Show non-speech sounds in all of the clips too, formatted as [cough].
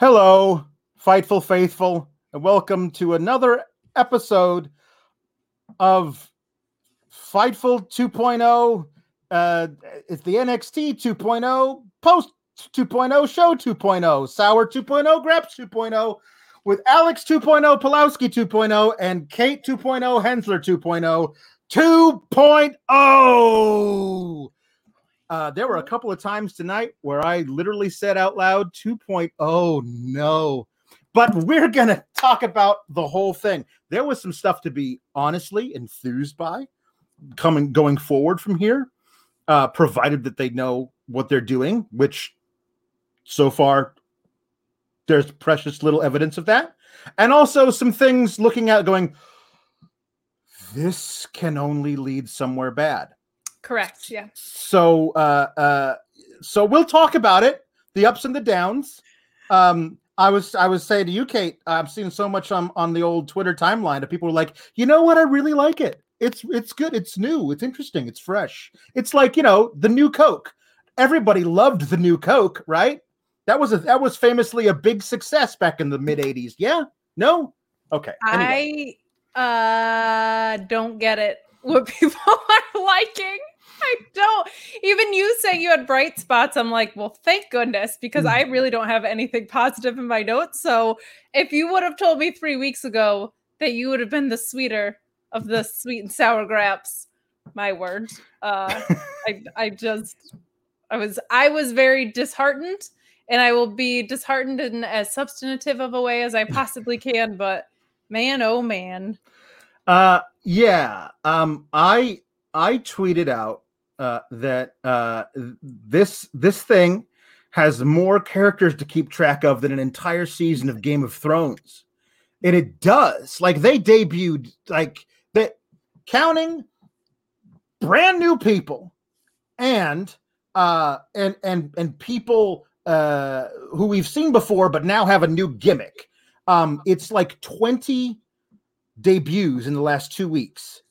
Hello, Fightful Faithful, and welcome to another episode of Fightful 2.0. Uh, it's the NXT 2.0, Post 2.0, Show 2.0, Sour 2.0, Greps 2.0, with Alex 2.0, Pulowski 2.0, and Kate 2.0, Hensler 2.0. 2.0. Uh, there were a couple of times tonight where I literally said out loud 2.0 no. But we're going to talk about the whole thing. There was some stuff to be honestly enthused by coming going forward from here, uh, provided that they know what they're doing, which so far there's precious little evidence of that. And also some things looking at going, this can only lead somewhere bad. Correct. Yeah. So, uh, uh, so we'll talk about it, the ups and the downs. Um, I was, I was saying to you, Kate, I've seen so much on on the old Twitter timeline of people were like, you know what, I really like it. It's it's good. It's new. It's interesting. It's fresh. It's like you know the new Coke. Everybody loved the new Coke, right? That was a that was famously a big success back in the mid '80s. Yeah. No. Okay. Anyway. I uh don't get it. What people [laughs] are liking. I don't. Even you saying you had bright spots, I'm like, well, thank goodness, because I really don't have anything positive in my notes. So if you would have told me three weeks ago that you would have been the sweeter of the sweet and sour grapes, my word. Uh, I I just I was I was very disheartened, and I will be disheartened in as substantive of a way as I [laughs] possibly can. But man, oh man. Uh, yeah. Um, I I tweeted out uh, that uh, this this thing has more characters to keep track of than an entire season of Game of Thrones, and it does. Like they debuted like that, counting brand new people, and uh, and and and people uh, who we've seen before, but now have a new gimmick. Um, it's like twenty debuts in the last two weeks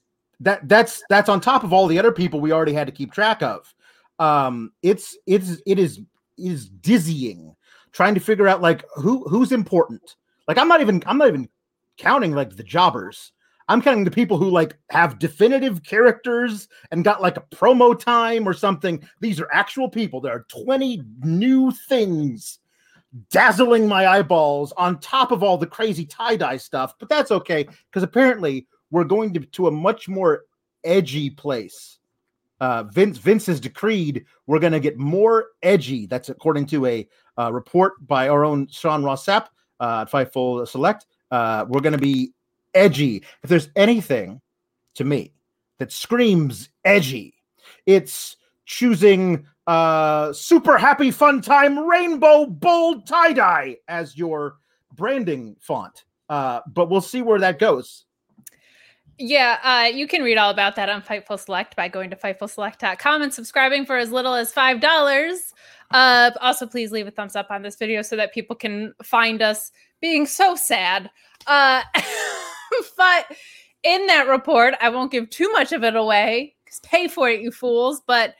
that that's that's on top of all the other people we already had to keep track of. Um, it's it's it is is dizzying trying to figure out like who who's important. Like I'm not even I'm not even counting like the jobbers. I'm counting the people who like have definitive characters and got like a promo time or something. These are actual people. There are 20 new things dazzling my eyeballs on top of all the crazy tie-dye stuff, but that's okay because apparently we're going to, to a much more edgy place. Uh, Vince Vince has decreed we're going to get more edgy. That's according to a uh, report by our own Sean Ross Sapp uh, at Fightful Select. Uh, we're going to be edgy. If there's anything to me that screams edgy, it's choosing uh, super happy fun time rainbow bold tie dye as your branding font. Uh, but we'll see where that goes. Yeah, uh, you can read all about that on Fightful Select by going to FightfulSelect.com and subscribing for as little as $5. Uh, also, please leave a thumbs up on this video so that people can find us being so sad. Uh, [laughs] but in that report, I won't give too much of it away because pay for it, you fools. But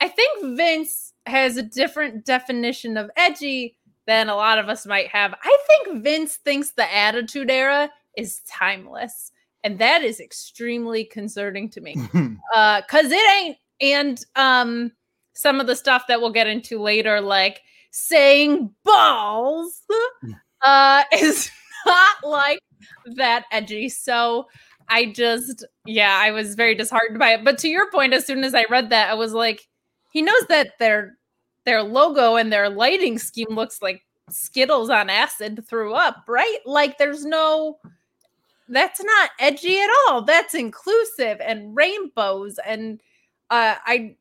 I think Vince has a different definition of edgy than a lot of us might have. I think Vince thinks the Attitude Era is timeless and that is extremely concerning to me [laughs] uh because it ain't and um some of the stuff that we'll get into later like saying balls uh, [laughs] is not like that edgy. So I just, yeah, I was very disheartened by it. But to your point, as soon as I read that, I was like, he knows that their their logo and their lighting scheme looks like Skittles on acid threw up, right? Like there's no that's not edgy at all. That's inclusive and rainbows and uh I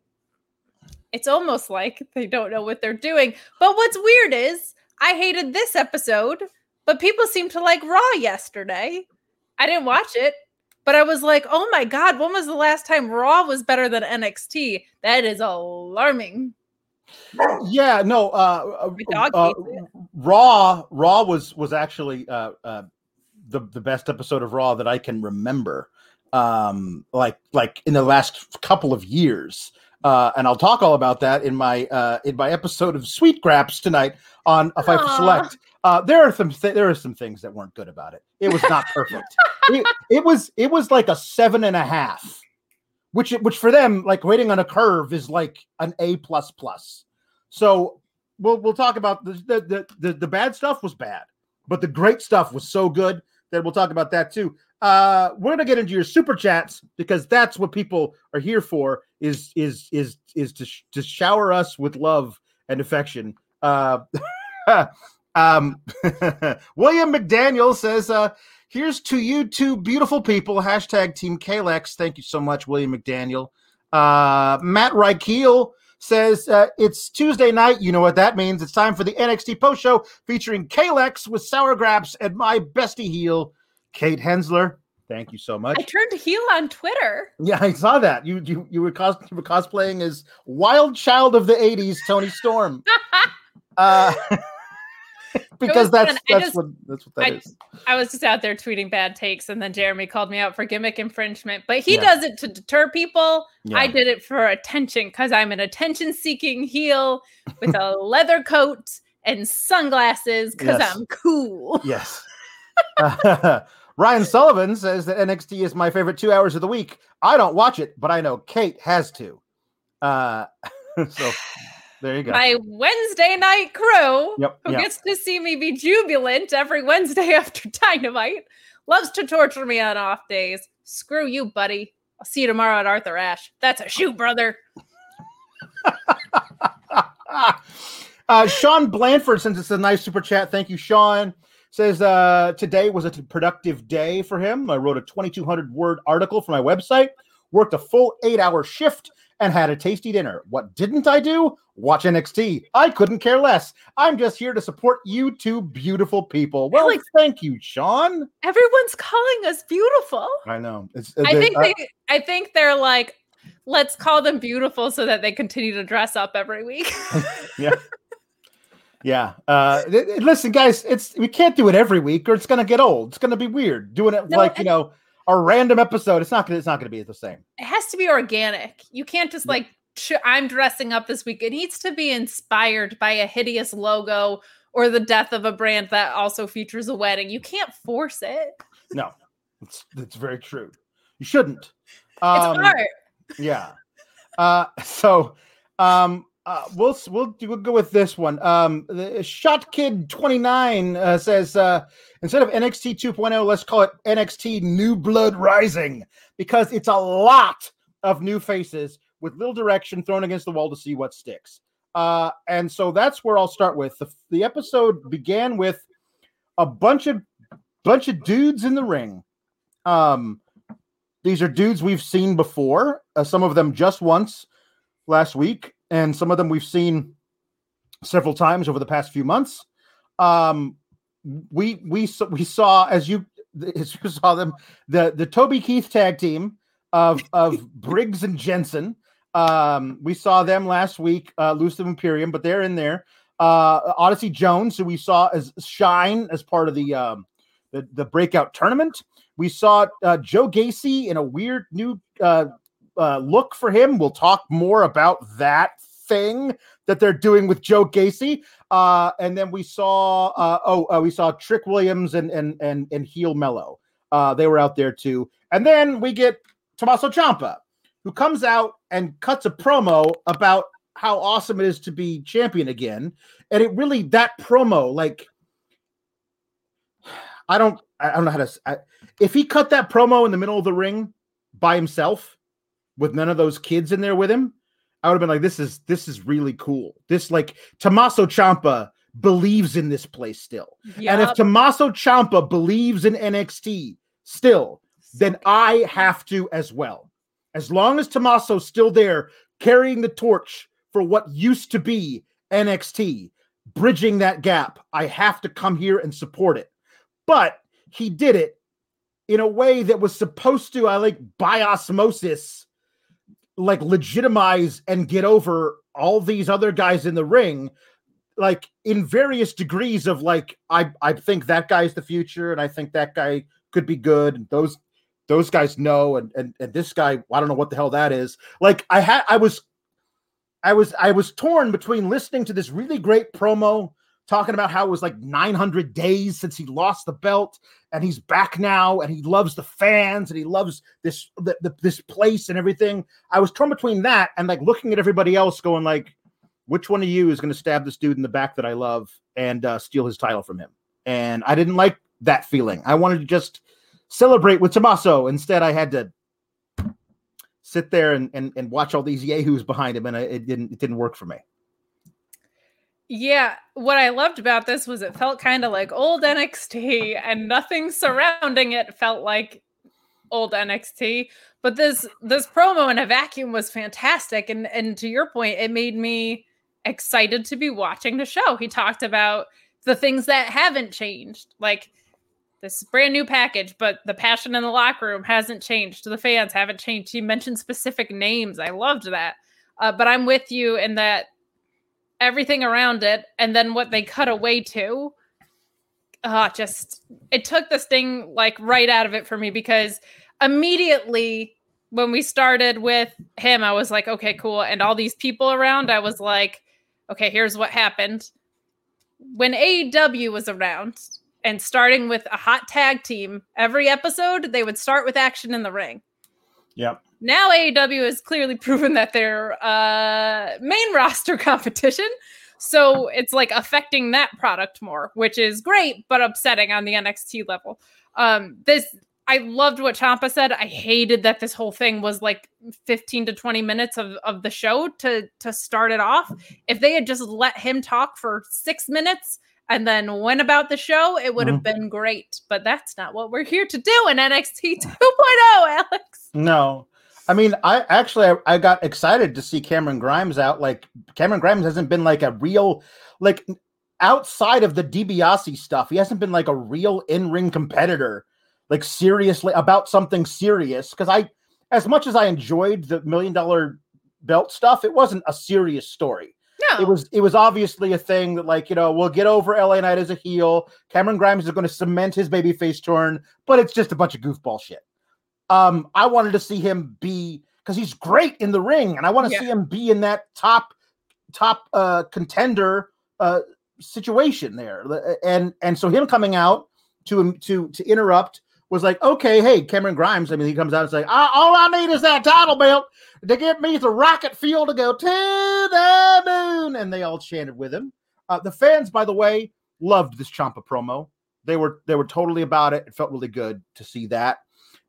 it's almost like they don't know what they're doing. But what's weird is I hated this episode, but people seem to like Raw yesterday. I didn't watch it, but I was like, "Oh my god, when was the last time Raw was better than NXT?" That is alarming. Yeah, no. Uh, uh, uh Raw, Raw was was actually uh, uh, the the best episode of Raw that I can remember. Um, like like in the last couple of years. Uh, and I'll talk all about that in my uh, in my episode of Sweet Grapes tonight on a Fightful Select. Uh, there are some th- there are some things that weren't good about it. It was not perfect. [laughs] it, it, was it was like a seven and a half, which which for them like waiting on a curve is like an A plus plus. So we'll we'll talk about the the, the the the bad stuff was bad, but the great stuff was so good that we'll talk about that too. Uh, we're gonna get into your super chats because that's what people are here for. Is is is is to sh- to shower us with love and affection. Uh, [laughs] um, [laughs] William McDaniel says, uh, "Here's to you two beautiful people." Hashtag Team Kalex. Thank you so much, William McDaniel. Uh, Matt Reichel says uh, it's Tuesday night. You know what that means. It's time for the NXT post show featuring Kalex with Sour Grapes and my bestie heel, Kate Hensler. Thank you so much. I turned heel on Twitter. Yeah, I saw that. You you you were, cos- you were cosplaying as Wild Child of the '80s, Toni Storm. [laughs] uh, [laughs] [laughs] because that's that's just, what that's what that I, is. I, was just out there tweeting bad takes, and then Jeremy called me out for gimmick infringement. But he yeah. does it to deter people. Yeah. I did it for attention because I'm an attention-seeking heel with a [laughs] leather coat and sunglasses because yes. I'm cool. Yes. [laughs] Ryan Sullivan says that NXT is my favorite two hours of the week. I don't watch it, but I know Kate has to. Uh, so there you go. My Wednesday night crew, yep, who yep. gets to see me be jubilant every Wednesday [laughs] after Dynamite, loves to torture me on off days. Screw you, buddy. I'll see you tomorrow at Arthur Ashe. That's a shoot, brother. [laughs] uh, Sean Blanford sends us a nice super chat. Thank you, Sean. Says uh, today was a productive day for him. I wrote a 2,200 word article for my website, worked a full eight hour shift, and had a tasty dinner. What didn't I do? Watch NXT. I couldn't care less. I'm just here to support you two beautiful people. Well, thank you, Sean. Everyone's calling us beautiful. I know. It's, I think they, I think they're like, let's call them beautiful so that they continue to dress up every week. [laughs] yeah. Yeah. Uh, listen, guys, it's we can't do it every week, or it's gonna get old. It's gonna be weird doing it no, like you know a random episode. It's not gonna. It's not gonna be the same. It has to be organic. You can't just yeah. like I'm dressing up this week. It needs to be inspired by a hideous logo or the death of a brand that also features a wedding. You can't force it. No, it's it's very true. You shouldn't. Um, it's art. Yeah. Uh, so um, uh, we'll we'll we'll go with this one. Um, the Shot Kid twenty nine uh, says uh, instead of NXT 2.0, let's call it NXT New Blood Rising because it's a lot of new faces with little direction thrown against the wall to see what sticks. Uh, and so that's where I'll start with. The, the episode began with a bunch of bunch of dudes in the ring. Um, these are dudes we've seen before. Uh, some of them just once last week and some of them we've seen several times over the past few months. Um, we we we saw as you [laughs] as you saw them the the Toby Keith tag team of of [laughs] Briggs and Jensen. Um, we saw them last week, uh, Lucid Imperium, but they're in there. Uh, Odyssey Jones, who we saw as Shine as part of the um, the, the breakout tournament. We saw uh, Joe Gacy in a weird new uh, uh, look for him. We'll talk more about that thing that they're doing with Joe Gacy. Uh, and then we saw uh, oh uh, we saw Trick Williams and and and and Heel Mello. Uh, they were out there too. And then we get Tommaso Ciampa, who comes out and cuts a promo about how awesome it is to be champion again. And it really that promo, like I don't I don't know how to I, if he cut that promo in the middle of the ring by himself with none of those kids in there with him, I would have been like, this is this is really cool. This like Tommaso Ciampa believes in this place still. Yep. And if Tommaso Ciampa believes in NXT still, then I have to as well. As long as Tommaso's still there carrying the torch for what used to be NXT, bridging that gap, I have to come here and support it. But he did it in a way that was supposed to, I like by osmosis, like legitimize and get over all these other guys in the ring like in various degrees of like I I think that guy's the future and I think that guy could be good and those those guys know and and, and this guy I don't know what the hell that is. Like I had I was I was I was torn between listening to this really great promo talking about how it was like 900 days since he lost the belt and he's back now and he loves the fans and he loves this the, the, this place and everything. I was torn between that and like looking at everybody else going like which one of you is going to stab this dude in the back that I love and uh, steal his title from him? And I didn't like that feeling. I wanted to just celebrate with Tommaso. Instead, I had to sit there and, and, and watch all these yahoos behind him, and it didn't it didn't work for me. Yeah, what I loved about this was it felt kind of like old NXT, and nothing surrounding it felt like old NXT. But this this promo in a vacuum was fantastic, and and to your point, it made me excited to be watching the show. He talked about the things that haven't changed, like this brand new package, but the passion in the locker room hasn't changed. The fans haven't changed. He mentioned specific names. I loved that. Uh, but I'm with you in that everything around it, and then what they cut away to, uh, just it took this thing like right out of it for me because immediately when we started with him, I was like, okay, cool. And all these people around, I was like, okay, here's what happened. When AEW was around and starting with a hot tag team, every episode they would start with action in the ring. Yep. Now AEW has clearly proven that they're uh, main roster [laughs] competition. So it's like affecting that product more, which is great, but upsetting on the NXT level. Um, this I loved what Ciampa said. I hated that this whole thing was like 15 to 20 minutes of, of the show to to start it off. If they had just let him talk for six minutes and then went about the show, it would have mm-hmm. been great. But that's not what we're here to do in NXT [laughs] 2.0, Alex. No. I mean, I actually I, I got excited to see Cameron Grimes out. Like Cameron Grimes hasn't been like a real like outside of the DiBiase stuff, he hasn't been like a real in-ring competitor like seriously about something serious because I, as much as I enjoyed the million dollar belt stuff, it wasn't a serious story. No. It was it was obviously a thing that like you know we'll get over LA Knight as a heel. Cameron Grimes is going to cement his babyface turn, but it's just a bunch of goofball shit. Um, I wanted to see him be because he's great in the ring, and I want to yeah. see him be in that top top uh contender uh situation there. And and so him coming out to to to interrupt was like, okay, hey, Cameron Grimes. I mean, he comes out and say, all I need is that title belt to get me the rocket fuel to go to the moon. And they all chanted with him. Uh, the fans, by the way, loved this Ciampa promo. They were they were totally about it. It felt really good to see that.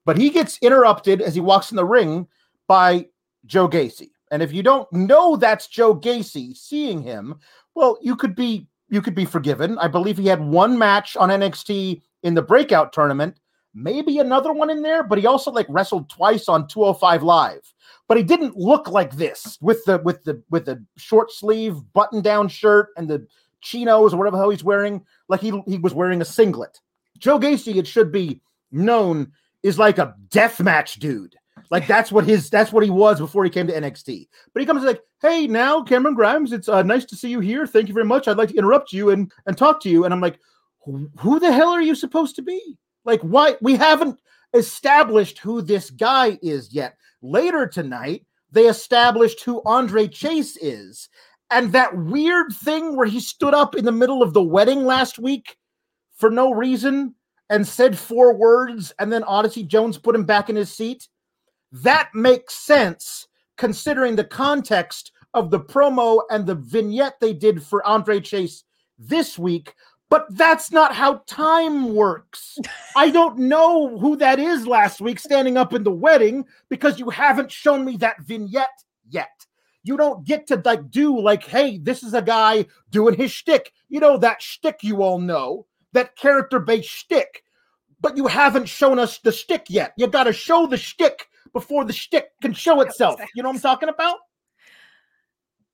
But he gets interrupted as he walks in the ring by Joe Gacy. And if you don't know that's Joe Gacy, seeing him, well, you could be you could be forgiven. I believe he had one match on NXT in the breakout tournament maybe another one in there, but he also like wrestled twice on 205 live. But he didn't look like this with the with the with the short sleeve button down shirt and the chinos or whatever the hell he's wearing. Like he he was wearing a singlet. Joe Gacy, it should be known, is like a death match dude. Like that's what his that's what he was before he came to NXT. But he comes like, "Hey, now Cameron Grimes, it's uh, nice to see you here. Thank you very much. I'd like to interrupt you and and talk to you." And I'm like, "Who the hell are you supposed to be?" Like, why we haven't established who this guy is yet. Later tonight, they established who Andre Chase is. And that weird thing where he stood up in the middle of the wedding last week for no reason and said four words, and then Odyssey Jones put him back in his seat. That makes sense considering the context of the promo and the vignette they did for Andre Chase this week, but that's not how time works. I don't know who that is last week standing up in the wedding because you haven't shown me that vignette yet. You don't get to like do like, hey, this is a guy doing his shtick. You know that shtick you all know, that character-based shtick, but you haven't shown us the shtick yet. You got to show the shtick before the shtick can show itself. You know what I'm talking about?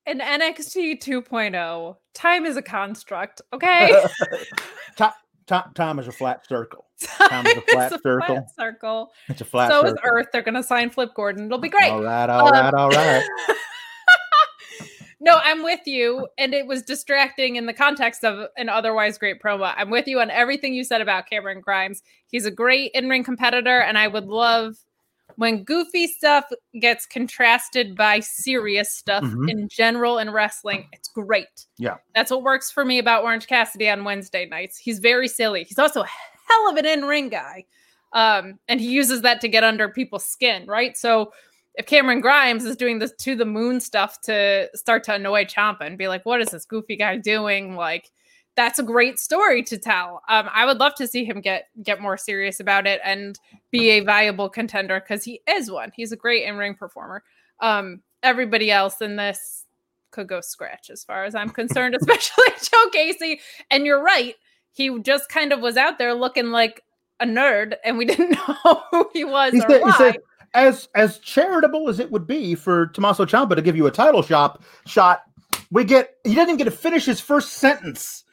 In NXT 2.0, time is a construct. Okay. [laughs] [laughs] time, time, time is a flat circle. [laughs] Time is a flat It's a circle. flat circle. It's a flat so circle. is Earth. They're gonna sign Flip Gordon. It'll be great. All right, all right, Um, all right. No, I'm with you. And it was distracting in the context of an otherwise great promo. I'm with you on everything you said about Cameron Grimes. He's a great in ring competitor, and I would love when goofy stuff gets contrasted by serious stuff Mhm. in general in wrestling. It's great. Yeah. That's what works for me about Orange Cassidy on Wednesday nights. He's very silly. He's also a hell of an in ring guy. Um, and he uses that to get under people's skin, right? So if Cameron Grimes is doing this to the moon stuff to start to annoy Ciampa and be like, what is this goofy guy doing? Like, that's a great story to tell. Um, I would love to see him get get more serious about it and be a viable contender because he is one. He's a great in ring performer. Um, everybody else in this could go scratch as far as I'm concerned, [laughs] especially Joe Gacy. And you're right, he just kind of was out there looking like a nerd, and we didn't [laughs] know who he was He or said, he why. said, as as charitable as it would be for Tommaso Ciampa to give you a title shop shot, we get he didn't get to finish his first sentence,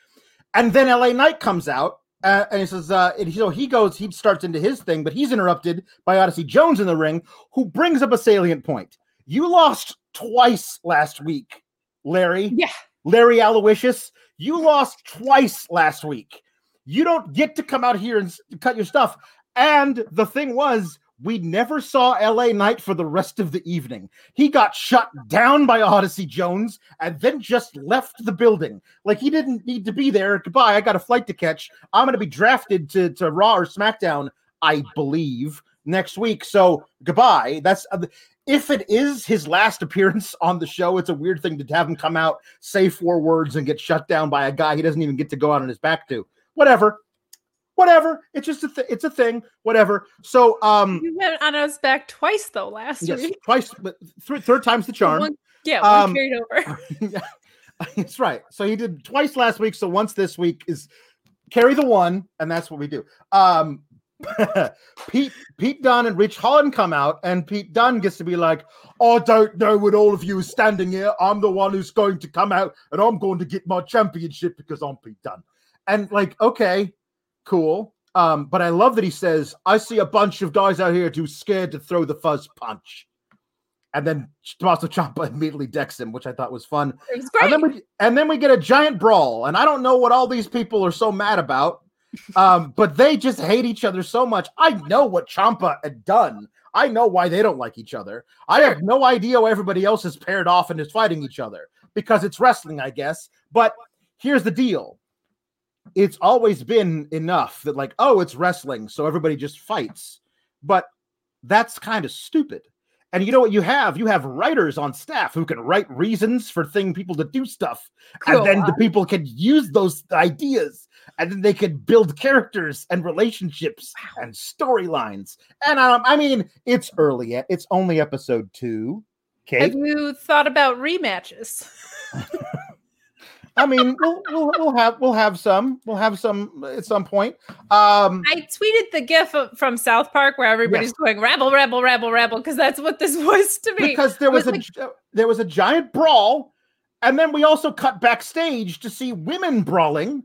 and then LA Knight comes out uh, and he says, uh, and, so he goes, he starts into his thing, but he's interrupted by Odyssey Jones in the ring, who brings up a salient point. You lost twice last week, Larry. Yeah. Larry Aloysius, you lost twice last week. You don't get to come out here and cut your stuff. And the thing was, we never saw LA Knight for the rest of the evening. He got shut down by Odyssey Jones and then just left the building. Like he didn't need to be there. Goodbye. I got a flight to catch. I'm going to be drafted to, to Raw or SmackDown, I believe, next week. So goodbye. That's uh, if it is his last appearance [laughs] on the show, it's a weird thing to have him come out, say four words, and get shut down by a guy he doesn't even get to go out on his back to. Whatever. Whatever. It's just a th- it's a thing. Whatever. So um You went on us back twice though last yes, week. twice but th- third time's the charm. One, yeah, one Um, carried over. [laughs] that's right. So he did twice last week. So once this week is carry the one, and that's what we do. Um [laughs] Pete Pete Dunne and Ridge Holland come out, and Pete Dunne gets to be like, I don't know what all of you are standing here. I'm the one who's going to come out and I'm going to get my championship because I'm Pete Dunne. And like, okay, cool. Um, but I love that he says, I see a bunch of guys out here too scared to throw the fuzz punch. And then Tommaso Ciampa [laughs] immediately decks him, which I thought was fun. Was. And then we and then we get a giant brawl, and I don't know what all these people are so mad about. Um, but they just hate each other so much. I know what Ciampa had done. I know why they don't like each other. I have no idea why everybody else is paired off and is fighting each other because it's wrestling, I guess. But here's the deal. It's always been enough that, like, oh, it's wrestling, so everybody just fights. But that's kind of stupid. And you know what you have? You have writers on staff who can write reasons for thing people to do stuff, and then the people can use those ideas, and then they can build characters and relationships and storylines. And um, I mean, it's early yet; it's only episode two. Have Okay, you thought about rematches? [laughs] I mean, we'll, we'll we'll have we'll have some we'll have some at some point. Um, I tweeted the gif from South Park where everybody's Yes. going rebel, rebel, rebel, rebel, because that's what this [laughs] was to me. because there was, was a like- there was a giant brawl, and then we also cut backstage to see women brawling,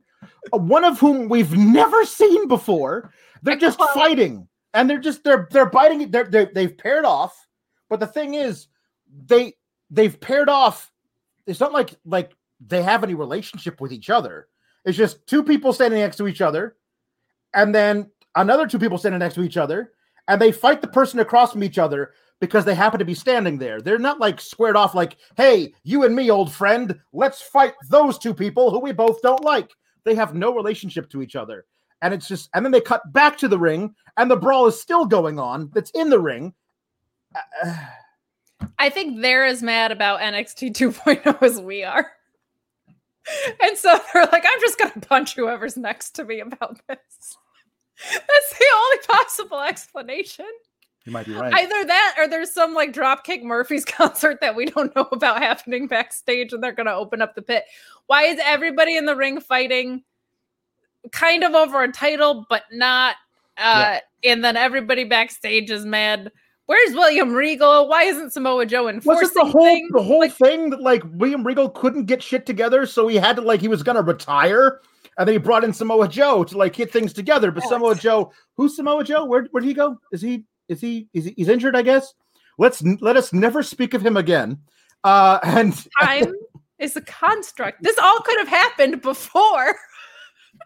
uh, one of whom we've never seen before. They're just fighting, and they're just they're they're biting it. They're, they're they've paired off, but the thing is, they they've paired off. It's not like like they have any relationship with each other. It's just two people standing next to each other, and then another two people standing next to each other, and they fight the person across from each other because they happen to be standing there. They're not like squared off like, hey, you and me, old friend, let's fight those two people who we both don't like. They have no relationship to each other. And it's just, and then they cut back to the ring, and the brawl is still going on that's in the ring. I think they're as mad about NXT 2.0 as we are. [laughs] And so they're like, I'm just going to punch whoever's next to me about this. [laughs] That's the only possible explanation. You might be right. Either that or there's some like Dropkick Murphys [laughs] concert that we don't know about happening backstage and they're going to open up the pit. Why is everybody in the ring fighting kind of over a title, but not? Uh, yeah. And then everybody backstage is mad. Where's William Regal? Why isn't Samoa Joe enforcing Was it the whole things? the whole Like, thing that like William Regal couldn't get shit together, so he had to like he was gonna retire, and then he brought in Samoa Joe to like get things together. But Yes. Samoa Joe, who's Samoa Joe? Where where did he go? Is he is he is he, he's injured? I guess. Let's let us never speak of him again. Uh, [laughs] and time is a construct. This all could have happened before.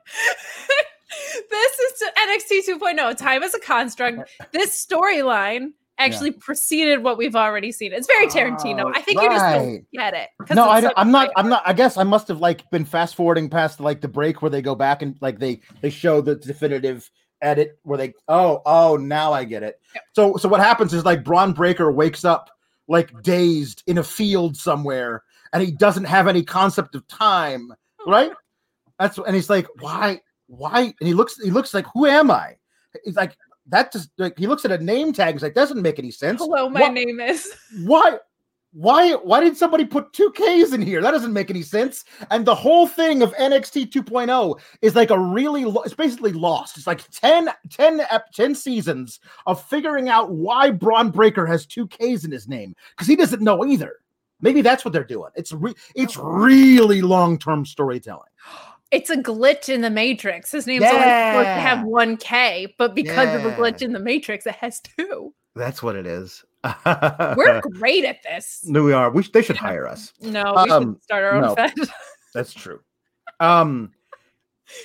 [laughs] this is NXT 2.0. oh. Time is a construct. This storyline actually preceded what we've already seen. It's very Tarantino. Oh, I think you just right. don't get it. no, I, I'm not. I'm not. I guess I must have like been fast forwarding past like the break where they go back and like they they show the definitive edit where they oh oh now I get it. Yep. So so what happens is like Bron Breakker wakes up like dazed in a field somewhere and he doesn't have any concept of time, oh. right? That's and he's like why why and he looks he looks like who am I? He's like that just like he looks at a name tag. He's like doesn't make any sense. Hello, my What- name is. [laughs] why why why did somebody put two K's in here? That doesn't make any sense. And the whole thing of NXT 2.0 is like a really lo- it's basically lost. It's like 10 10 ep- 10 seasons of figuring out why Bron Breakker has two K's in his name cuz he doesn't know either. Maybe that's what they're doing. It's re- it's oh. really long-term storytelling. [gasps] [gasps] It's a glitch in the Matrix. His name's only supposed to have one K, but because of a glitch in the Matrix, it has two. That's what it is. We're [laughs] great at this. no, we are. We sh- they should hire us. No, we Um, should start our own no. fed. [laughs] That's true. Um,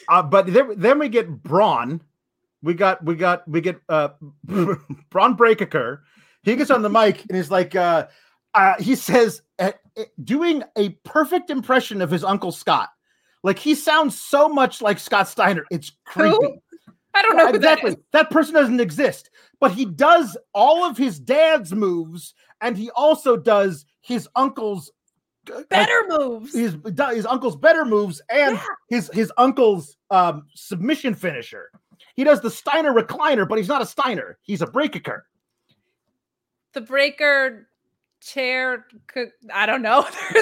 uh, but then, then we get Bron. We got we got we get uh [laughs] Bron Breakker. He gets on the mic and he's like, uh, uh he says, uh, doing a perfect impression of his uncle Scott. Like he sounds so much like Scott Steiner. It's creepy. Who? I don't know Yeah, that exactly. is. That, person doesn't exist, but he does all of his dad's moves, and he also does his uncle's uh, Better moves. his his uncle's better moves and Yeah. his his uncle's um submission finisher. He does the Steiner recliner, but he's not a Steiner. He's a breaker. the breaker chair could I don't know. [laughs]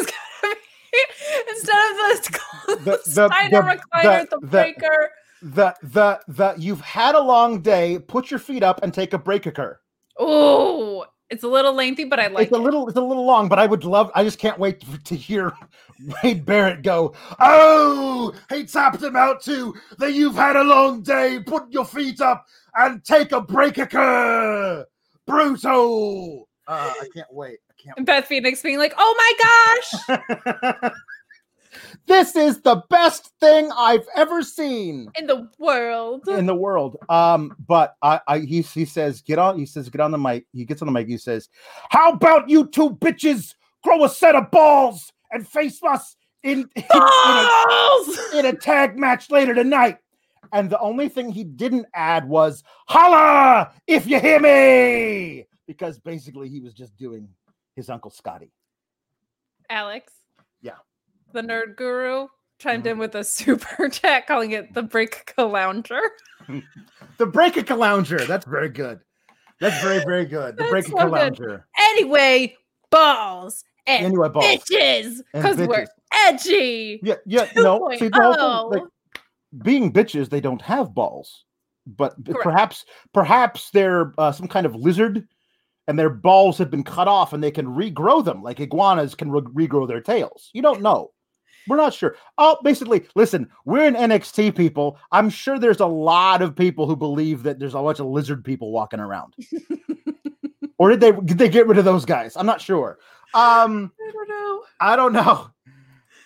There's gotta be instead of the, The- [laughs] the, the- the- recliner, the, the- breaker. The the the you've had a long day. Put your feet up and take a breaker. Oh, it's a little lengthy, but I like it's a it. little it's a little long, but I would love. I just can't wait to, to hear [laughs] Wade Barrett go. Oh, he tapped him out too. That you've had a long day. Put your feet up and take a break breaker. Brutal. Uh, I can't wait. Can't. and Beth Phoenix being like, "Oh my gosh, [laughs] this is the best thing I've ever seen in the world!" in the world. Um, but I, I he, he says, get on, he says, get on the mic. He gets on the mic, he says, How about you two bitches grow a set of balls and face us in, in, [laughs] in a, in a tag match later tonight? And the only thing he didn't add was holla if you hear me. Because basically he was just doing his uncle Scotty. Alex. Yeah. The nerd guru chimed Mhm. in with a [laughs] super chat calling it the break lounger. [laughs] The breaker Lounger. That's very good. That's very, very good. The breaker so good. Calounger. Anyway, balls and Anyway, balls. bitches because we're edgy. Yeah, yeah, no. [laughs] See, the whole thing, like, being bitches, they don't have balls, but Correct. perhaps, perhaps they're uh, some kind of lizard, and their balls have been cut off, and they can regrow them, like iguanas can re- regrow their tails. You don't know. We're not sure. Oh, basically, listen, we're in NXT people. I'm sure there's a lot of people who believe that there's a bunch of lizard people walking around. [laughs] or did they did they get rid of those guys? I'm not sure. Um, I don't know. I don't know.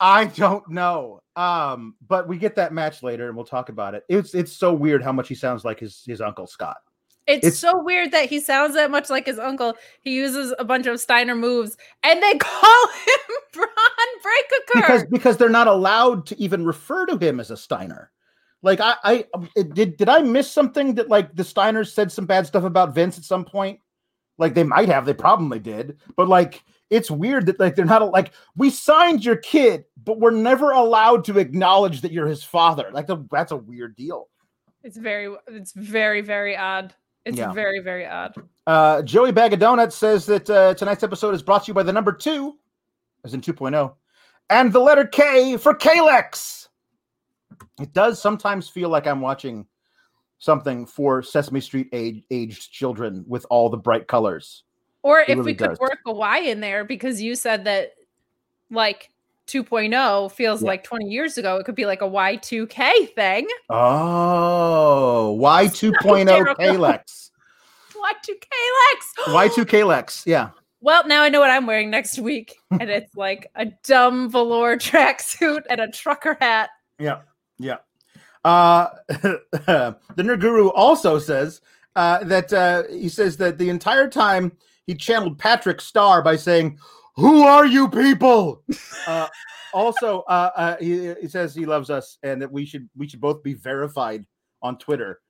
I don't know. Um, but we get that match later and we'll talk about it. It's it's so weird how much he sounds like his his uncle Scott. It's, It's- so weird that he sounds that much like his uncle. He uses a bunch of Steiner moves, and they [laughs] call him [laughs] Bron Breakker. Because because they're not allowed to even refer to him as a Steiner. Like I I um, did did I miss something that like the Steiners said some bad stuff about Vince at some point? Like they might have, they probably did, but like it's weird that like they're not like we signed your kid, but we're never allowed to acknowledge that you're his father. Like that's a weird deal. It's very, it's very, very odd. It's Yeah. very, very odd. Uh, Joey Bag of Donuts says that uh, tonight's episode is brought to you by the number two, as in 2.0, and the letter K for Kalex. It does sometimes feel like I'm watching something for Sesame Street age, aged children with all the bright colors. Or It if really we could does. work a Y in there because you said that like 2.0 feels Yeah. like 20 years ago, it could be like a Y2K thing. Oh, Y 2.0 terrible. Kalex. Y2K Lex. [laughs] Y2 Kalex. Yeah. [gasps] Well, now I know what I'm wearing next week. [laughs] And it's like a dumb velour tracksuit and a trucker hat. Yeah, yeah. Uh, [laughs] the Nerd Guru also says uh, that uh, he says that the entire time he channeled Patrick Star by saying, "Who are you people?" [laughs] uh, also, uh, uh, he, he says he loves us and that we should we should both be verified on Twitter.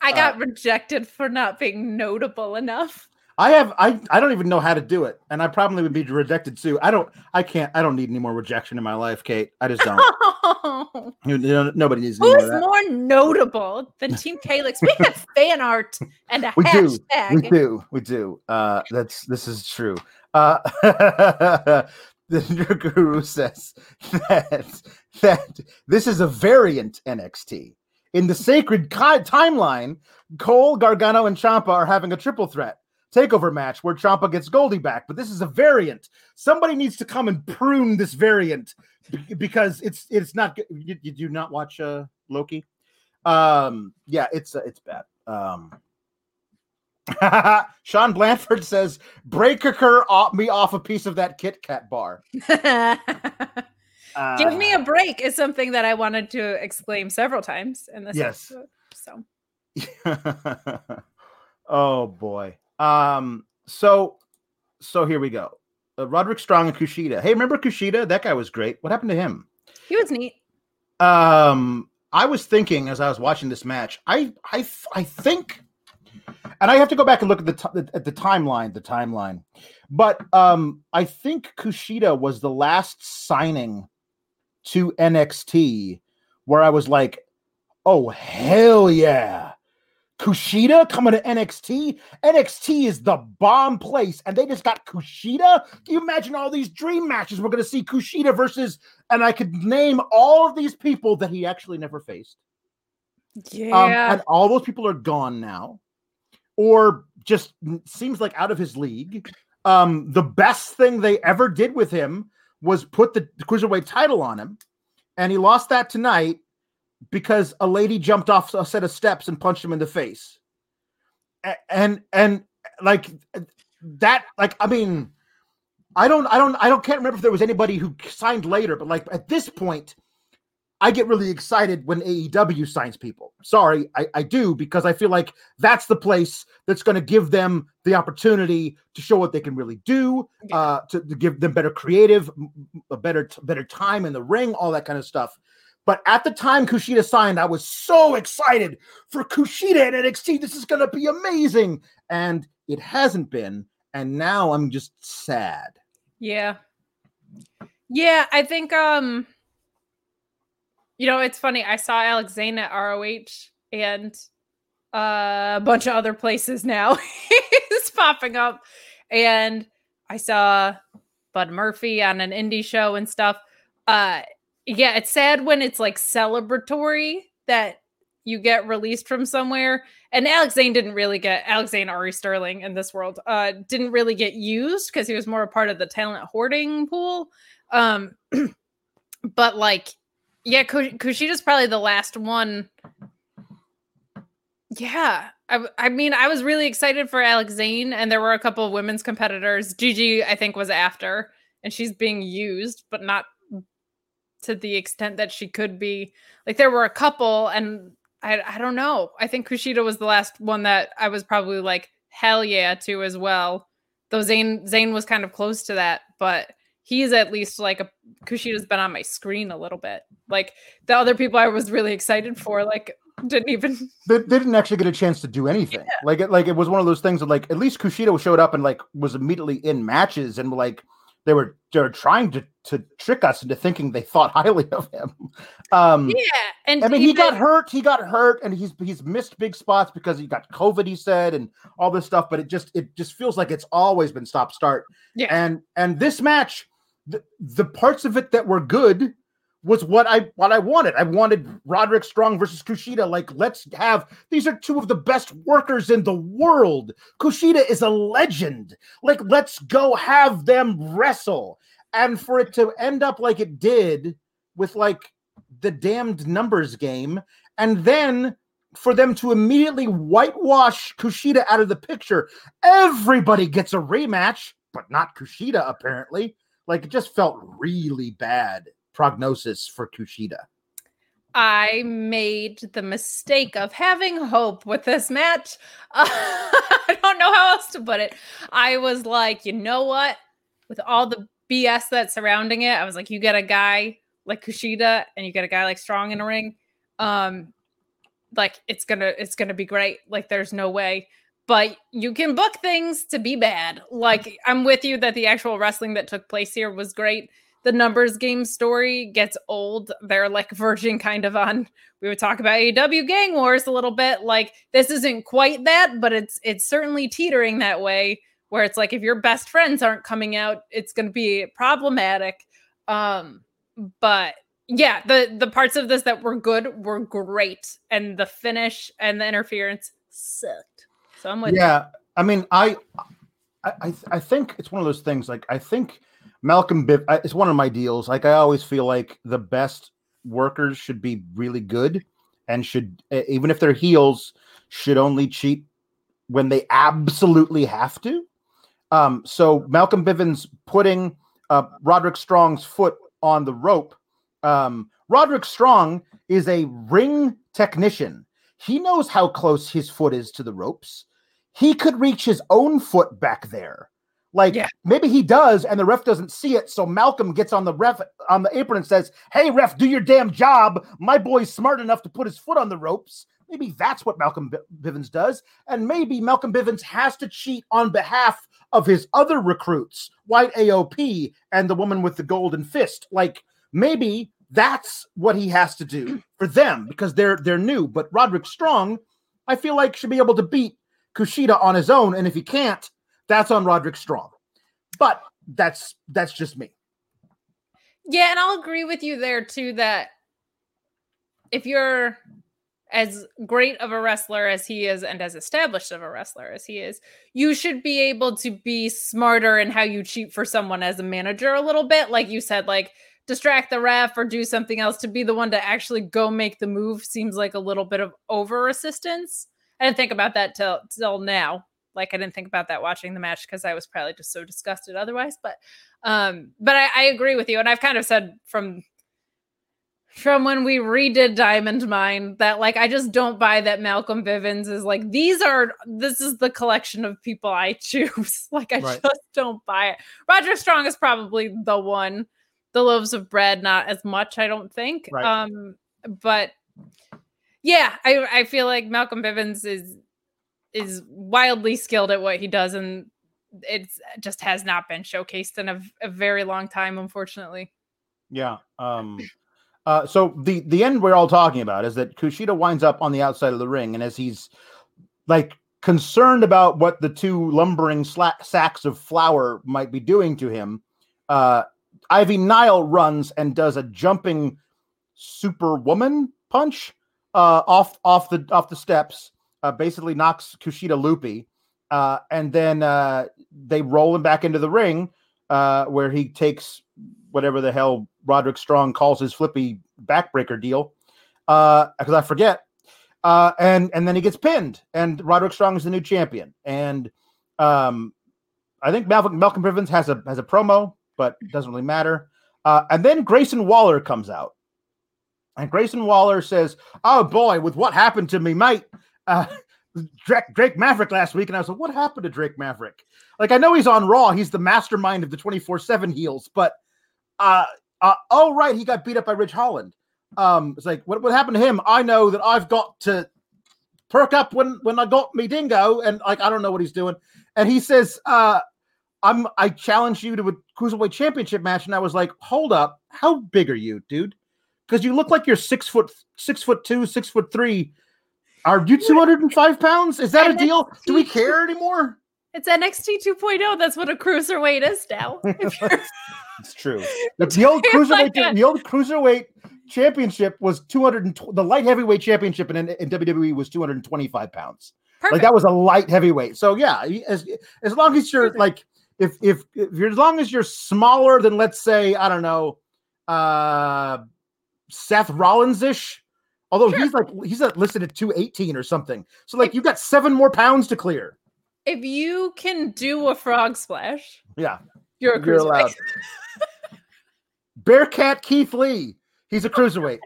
I Uh, got rejected for not being notable enough. I have I I don't even know how to do it, and I probably would be rejected too. I don't I can't I don't need any more rejection in my life, Kate. I just don't. [laughs] You- you know, nobody needs any more Who's that. more notable than Team [laughs] Kalex? We have fan art and a We do. We do. We do. Uh, that's this is true. Uh, [laughs] the Nerd Guru says that that this is a variant NXT. In the sacred ki- timeline, Cole, Gargano, and Ciampa are having a triple threat takeover match where Ciampa gets Goldie back. But this is a variant. Somebody needs to come and prune this variant because it's it's not. You, you do not watch uh, Loki? Um, yeah, it's uh, it's bad. Um, [laughs] Sean Blanford says, "Breaker off me off a piece of that Kit Kat bar." Uh, [laughs] Give me a break is something that I wanted to exclaim several times in this Yes. episode. So [laughs] oh boy. Um. So, so here we go. Uh, Roderick Strong and Kushida. Hey, remember Kushida? That guy was great. What happened to him? he was neat. Um, I was thinking as I was watching this match, I I I think, and I have to go back and look at the ti- at the timeline, the timeline, but um, I think Kushida was the last signing to NXT where I was like, oh hell yeah. Kushida coming to NXT. NXT is the bomb place, and they just got Kushida. Can you imagine all these dream matches we're going to see Kushida versus and I could name all of these people that he actually never faced. Yeah. Um, and all those people are gone now, or just seems like out of his league. Um, the best thing they ever did with him was put the cruiserweight title on him, and he lost that tonight because a lady jumped off a set of steps and punched him in the face. A- And and like that, like I mean, I don't, I don't, I don't can't remember if there was anybody who signed later, but like at this point, I get really excited when AEW signs people. Sorry, I, I do because I feel like that's the place that's going to give them the opportunity to show what they can really do, uh, to, to give them better creative, a better better time in the ring, all that kind of stuff. But at the time Kushida signed, I was so excited for Kushida and NXT. This is going to be amazing, and it hasn't been. And now I'm just sad. Yeah. Yeah, I think um you know, it's funny. I saw Alex Zayne at ROH and uh, a bunch of other places now. [laughs] He's popping up. And I saw Bud Murphy on an indie show and stuff. Uh yeah, it's sad when it's like celebratory that you get released from somewhere. And Alex Zayne didn't really get Alex Zayne Ari Sterling in this world uh didn't really get used because he was more a part of the talent hoarding pool. Um [clears throat] but like yeah, Kush- Kushida's probably the last one. Yeah. I mean, I was really excited for Alex Zayne, and there were a couple of women's competitors. Gigi, I think, was after, and she's being used, but not to the extent that she could be. Like, there were a couple, and I, I don't know. I think Kushida was the last one that I was probably like, hell yeah, to as well. Though Zayne, Zayne was kind of close to that, but he's at least like a Kushida's been on my screen a little bit. Like the other people I was really excited for, like didn't even [laughs] they, they didn't actually get a chance to do anything. Yeah. Like it like it was one of those things that like at least Kushida showed up and like was immediately in matches and like they were they were trying to to trick us into thinking they thought [laughs] highly of him. Um, yeah, and I mean he got hurt, he got hurt, and he's he's missed big spots because he got COVID. He said and all this stuff, but it just it just feels like it's always been stop start. Yeah, and and this match, the, parts of it that were good was what I what I wanted. I wanted Roderick Strong versus Kushida. Like, let's have these are two of the best workers in the world. Kushida is a legend. Like, let's go have them wrestle. And for it to end up like it did with like the damned numbers game, and then for them to immediately whitewash Kushida out of the picture, everybody gets a rematch, but not Kushida, apparently. Like, it just felt really bad prognosis for Kushida? I made the mistake of having hope with this match. [laughs] I don't know how else to put it. I was like, you know what? With all the BS that's surrounding it, I was like, you get a guy like Kushida and you get a guy like Strong in a ring. Um, like it's gonna it's gonna be great. Like there's no way. But you can book things to be bad. Like I'm with you that the actual wrestling that took place here was great the numbers game story gets old, they're like [laughs] verging kind of on. We would talk about AEW Gang Wars a little bit. Like this isn't quite that, but it's it's certainly teetering that way. Where it's like if your best friends aren't coming out, it's going to be problematic. Um, but yeah, the the parts of this that were good were great, and the finish and the interference sucked. So I'm with yeah. I mean, I, I I think it's one of those things. Like I think Malcolm Biv it's one of my deals. Like I always feel like the best workers should be really good and should even if they're heels should only cheat when they absolutely have to. Um, so Malcolm Bivens putting uh, Roderick Strong's foot on the rope. Um, Roderick Strong is a ring technician. He knows how close his foot is to the ropes. He could reach his own foot back there. Like yeah. maybe he does, and the ref doesn't see it. So Malcolm gets on the ref on the apron and says, "Hey, ref, do your damn job. My boy's smart enough to put his foot on the ropes." Maybe that's what Malcolm Bivens does, and maybe Malcolm Bivens has to cheat on behalf of his other recruits, White AOP and the woman with the golden fist. Like maybe that's what he has to do for them because they're they're new. But Roderick Strong, I feel like should be able to beat Kushida on his own, and if he can't that's on Roderick Strong. But that's that's just me. Yeah, and I'll agree with you there too that if you're as great of a wrestler as he is and as established of a wrestler as he is, you should be able to be smarter in how you cheat for someone as a manager a little bit. Like you said, like distract the ref or do something else to be the one to actually go make the move seems like a little bit of over assistance. I didn't think about that till till now. Like I didn't think about that watching the match because I was probably just so disgusted otherwise. But um, but I, I agree with you, and I've kind of said from from when we redid Diamond Mine that like I just don't buy that Malcolm Bivens is like these are this is the collection of people I [laughs] choose. like I right. just don't buy it. Roger Strong is probably the one. The loaves of bread, not as much, I don't think. Right. Um, but yeah, I I feel like Malcolm Bivens is is wildly skilled at what he does and it just has not been showcased in a, a very long time unfortunately. Yeah um uh so the the end we're all talking about is that kushida winds up on the outside of the ring and as he's like concerned about what the two lumbering sla- sacks of flour might be doing to him uh ivy nile runs and does a jumping superwoman punch uh off off the off the steps uh, basically knocks Kushida loopy, uh, and then uh, they roll him back into the ring uh, where he takes whatever the hell Roderick Strong calls his flippy backbreaker deal, because uh, I forget, uh, and and then he gets pinned, and Roderick Strong is the new champion, and um, I think Malcolm, Malcolm has a has a promo, but it doesn't really matter. and then Grayson Waller comes out. And Grayson Waller says, Oh boy, with what happened to me, mate, uh, Drake, Drake Maverick last week, and I was like, what happened to Drake Maverick? Like, I know he's on Raw, he's the mastermind of the 24 7 heels, but uh, uh, oh, right, he got beat up by Ridge Holland. Um, it's like what what happened to him? I know that I've got to perk up when when I got me dingo, and like I don't know what he's doing. And he says, uh, I'm I challenge you to a cruiserweight championship match, and I was like, hold up, how big are you, dude? Because you look like you're six foot six foot two, six foot three. Are you 205 pounds? Is that a deal? Do we care anymore? It's NXT 2.0. That's what a cruiserweight is now. [laughs] It's true. The, the old [laughs] It's like cruiserweight, the old cruiserweight championship was 200. And the light heavyweight championship in, in WWE was 225 pounds. Like that was a light heavyweight. So yeah, as as long as you're like if if if you're as long as you're smaller than let's say I don't know, uh, Seth Rollins ish. Although Sure. he's like he's listed at 218 or something. So like you've got seven more pounds to clear. if you can do a frog splash, Yeah. you're a You're cruiserweight. [laughs] Bearcat Keith Lee. He's a cruiserweight.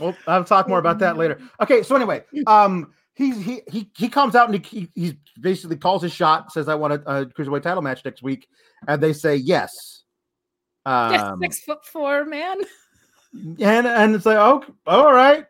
well, I'll talk more about that later. [laughs] Okay, so anyway, um, he's he he he comes out and he he, basically calls his shot, says I want a, a cruiserweight title match next week, and they say yes. Yes, Um, six foot four man. And and it's like, oh, all right.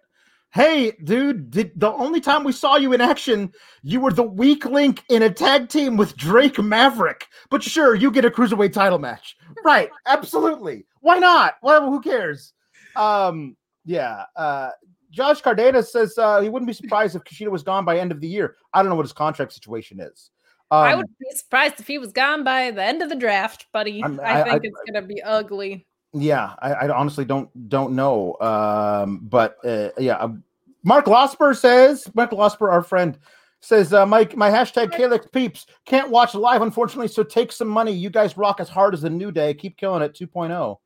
Hey, dude, did the only time we saw you in action, you were the weak link in a tag team with Drake Maverick. But sure, you get a cruiserweight title match. Right, absolutely. Why not? Well, who cares? Um, yeah. Uh Josh Cardenas says uh, he wouldn't be surprised if Kushida was gone by end of the year. I don't know what his contract situation is. Um, I would be surprised if he was gone by the end of the draft, buddy. I'm- I, think I- it's gonna be ugly. Yeah, I, I honestly don't don't know. Um, but uh, yeah, um, Mark Losper says Mark Losper, our friend, says uh, Mike, my hashtag Kalex peeps can't watch live unfortunately, so take some money. You guys rock as hard as the new day. Keep killing it. 2.0.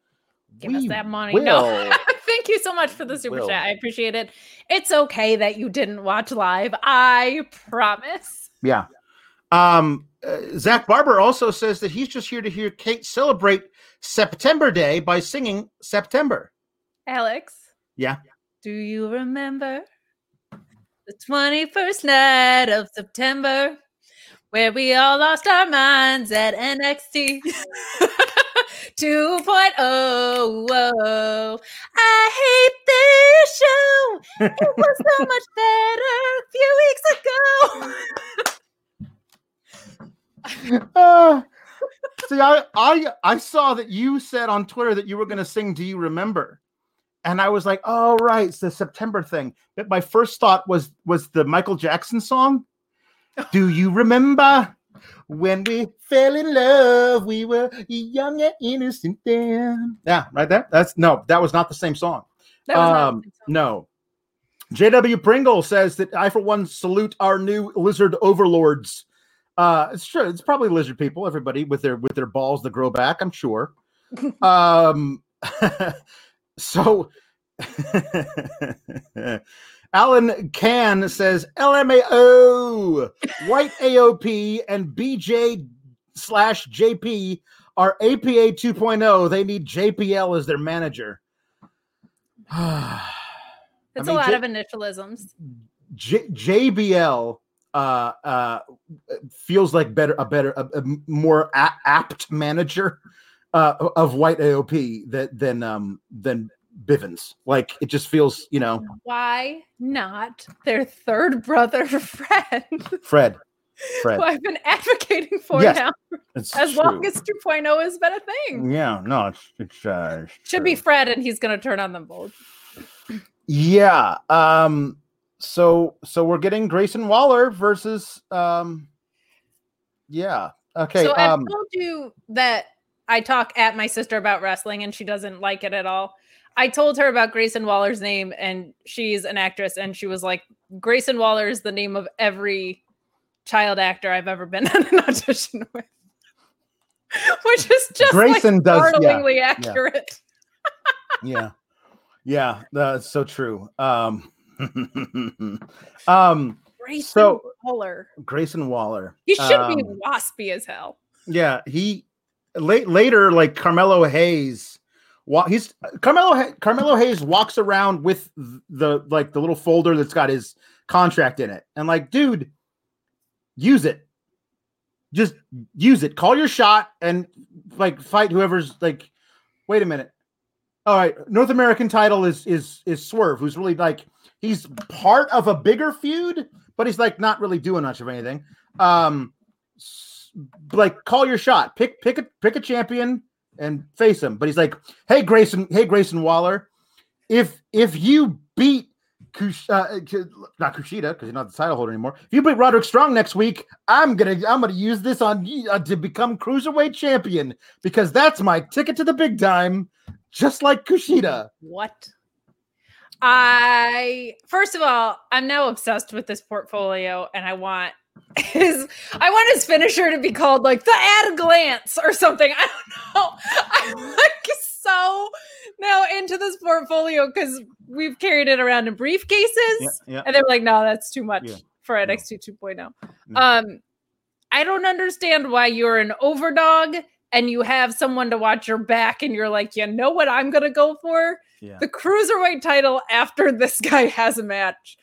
Give us that money. will. No. [laughs] Thank you so much for the super will. chat. I appreciate it. It's okay that you didn't watch live. I promise. Yeah. Um, uh, Zach Barber also says that he's just here to hear Kate celebrate September Day by singing September. Alex. Yeah. Do you remember the 21st night of September where we all lost our minds at NXT 2.0? [laughs] oh, I hate this show. It was so [laughs] much better a few weeks ago. Uh, [laughs] see, I, I I saw that you said on Twitter that you were going to sing "Do You Remember," and I was like, "Oh, right, it's the September thing." But my first thought was was the Michael Jackson song. Do you remember when we fell in love? We were young and innocent then. Yeah, right there. That's no, that was not the same song. That was not Um, the same song. No. JW Pringle says that I, for one, salute our new lizard overlords. Uh, it's true. It's probably lizard people, everybody with their with their balls that grow back. I'm sure. [laughs] um, [laughs] so [laughs] Alan Can says LMAO, White AOP, and BJ slash JP are APA 2.0. oh. They need JBL as their manager. [sighs] It's mean, a lot J- of initialisms. J- JBL uh, uh, feels like better a better a, a more a- apt manager uh, of White AOP that than um than Bivens. Like it just feels, you know, Why not their third brother, [laughs] Fred, Fred. Fred. who I've been advocating for Yes, now as long as 2.0 has been a thing? yeah, no, it's it's uh, Should be. Fred, and he's going to turn on them both. Yeah. Um. So so we're getting Grayson Waller versus um. Yeah. Okay. so I've um. told you that I talk at my sister about wrestling, and she doesn't like it at all. I told her about Grayson Waller's name, and she's an actress, and she was like, "Grayson Waller is the name of every child actor I've ever been on an audition with," [laughs] which is just Grayson like does- yeah, startlingly accurate. [laughs] yeah yeah that's so true um [laughs] um Grayson So- Waller. grayson waller He should be um, waspy as hell. yeah he late later like carmelo hayes wa- he's carmelo carmelo hayes walks around with the like the little folder that's got his contract in it and like dude use it just use it call your shot and like fight whoever's like wait a minute All right, North American title is is is Swerve, who's really like he's part of a bigger feud, but he's like not really doing much of anything. Um, like call your shot, pick pick a pick a champion and face him. But he's like, hey Grayson, hey Grayson Waller, if if you beat Kush, uh, not Kushida because he's not the title holder anymore. If you beat Roderick Strong next week, I'm gonna I'm gonna use this on uh, to become cruiserweight champion because that's my ticket to the big time, just like Kushida. What? I first of all, I'm now obsessed with this portfolio, and I want his I want his finisher to be called like the at a glance or something. I don't know. [laughs] I'm like so now into this portfolio because we've carried it around in briefcases, yeah, yeah. and they're like, no, that's too much yeah. for NXT no. 2.0. No. Um, I don't understand why you're an overdog and you have someone to watch your back, and you're like, you know what I'm gonna go for the cruiserweight title after [laughs] this guy has a match.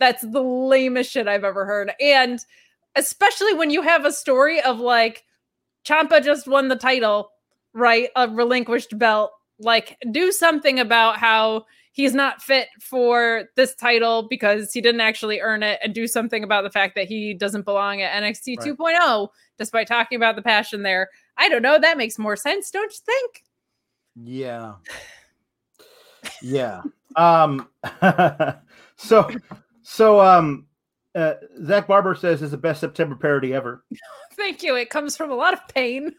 That's the lamest shit I've ever heard, and especially when you have a story of like Ciampa just won the title, right? A relinquished belt. Like, do something about how he's not fit for this title because he didn't actually earn it, and do something about the fact that he doesn't belong at NXT right. 2.0, despite talking about the passion there. I don't know. That makes more sense, don't you think? Yeah. [laughs] Yeah. um. [laughs] so, so um, uh, Zach Barber says is the best September parody ever. [laughs] Thank you. It comes from a lot of pain.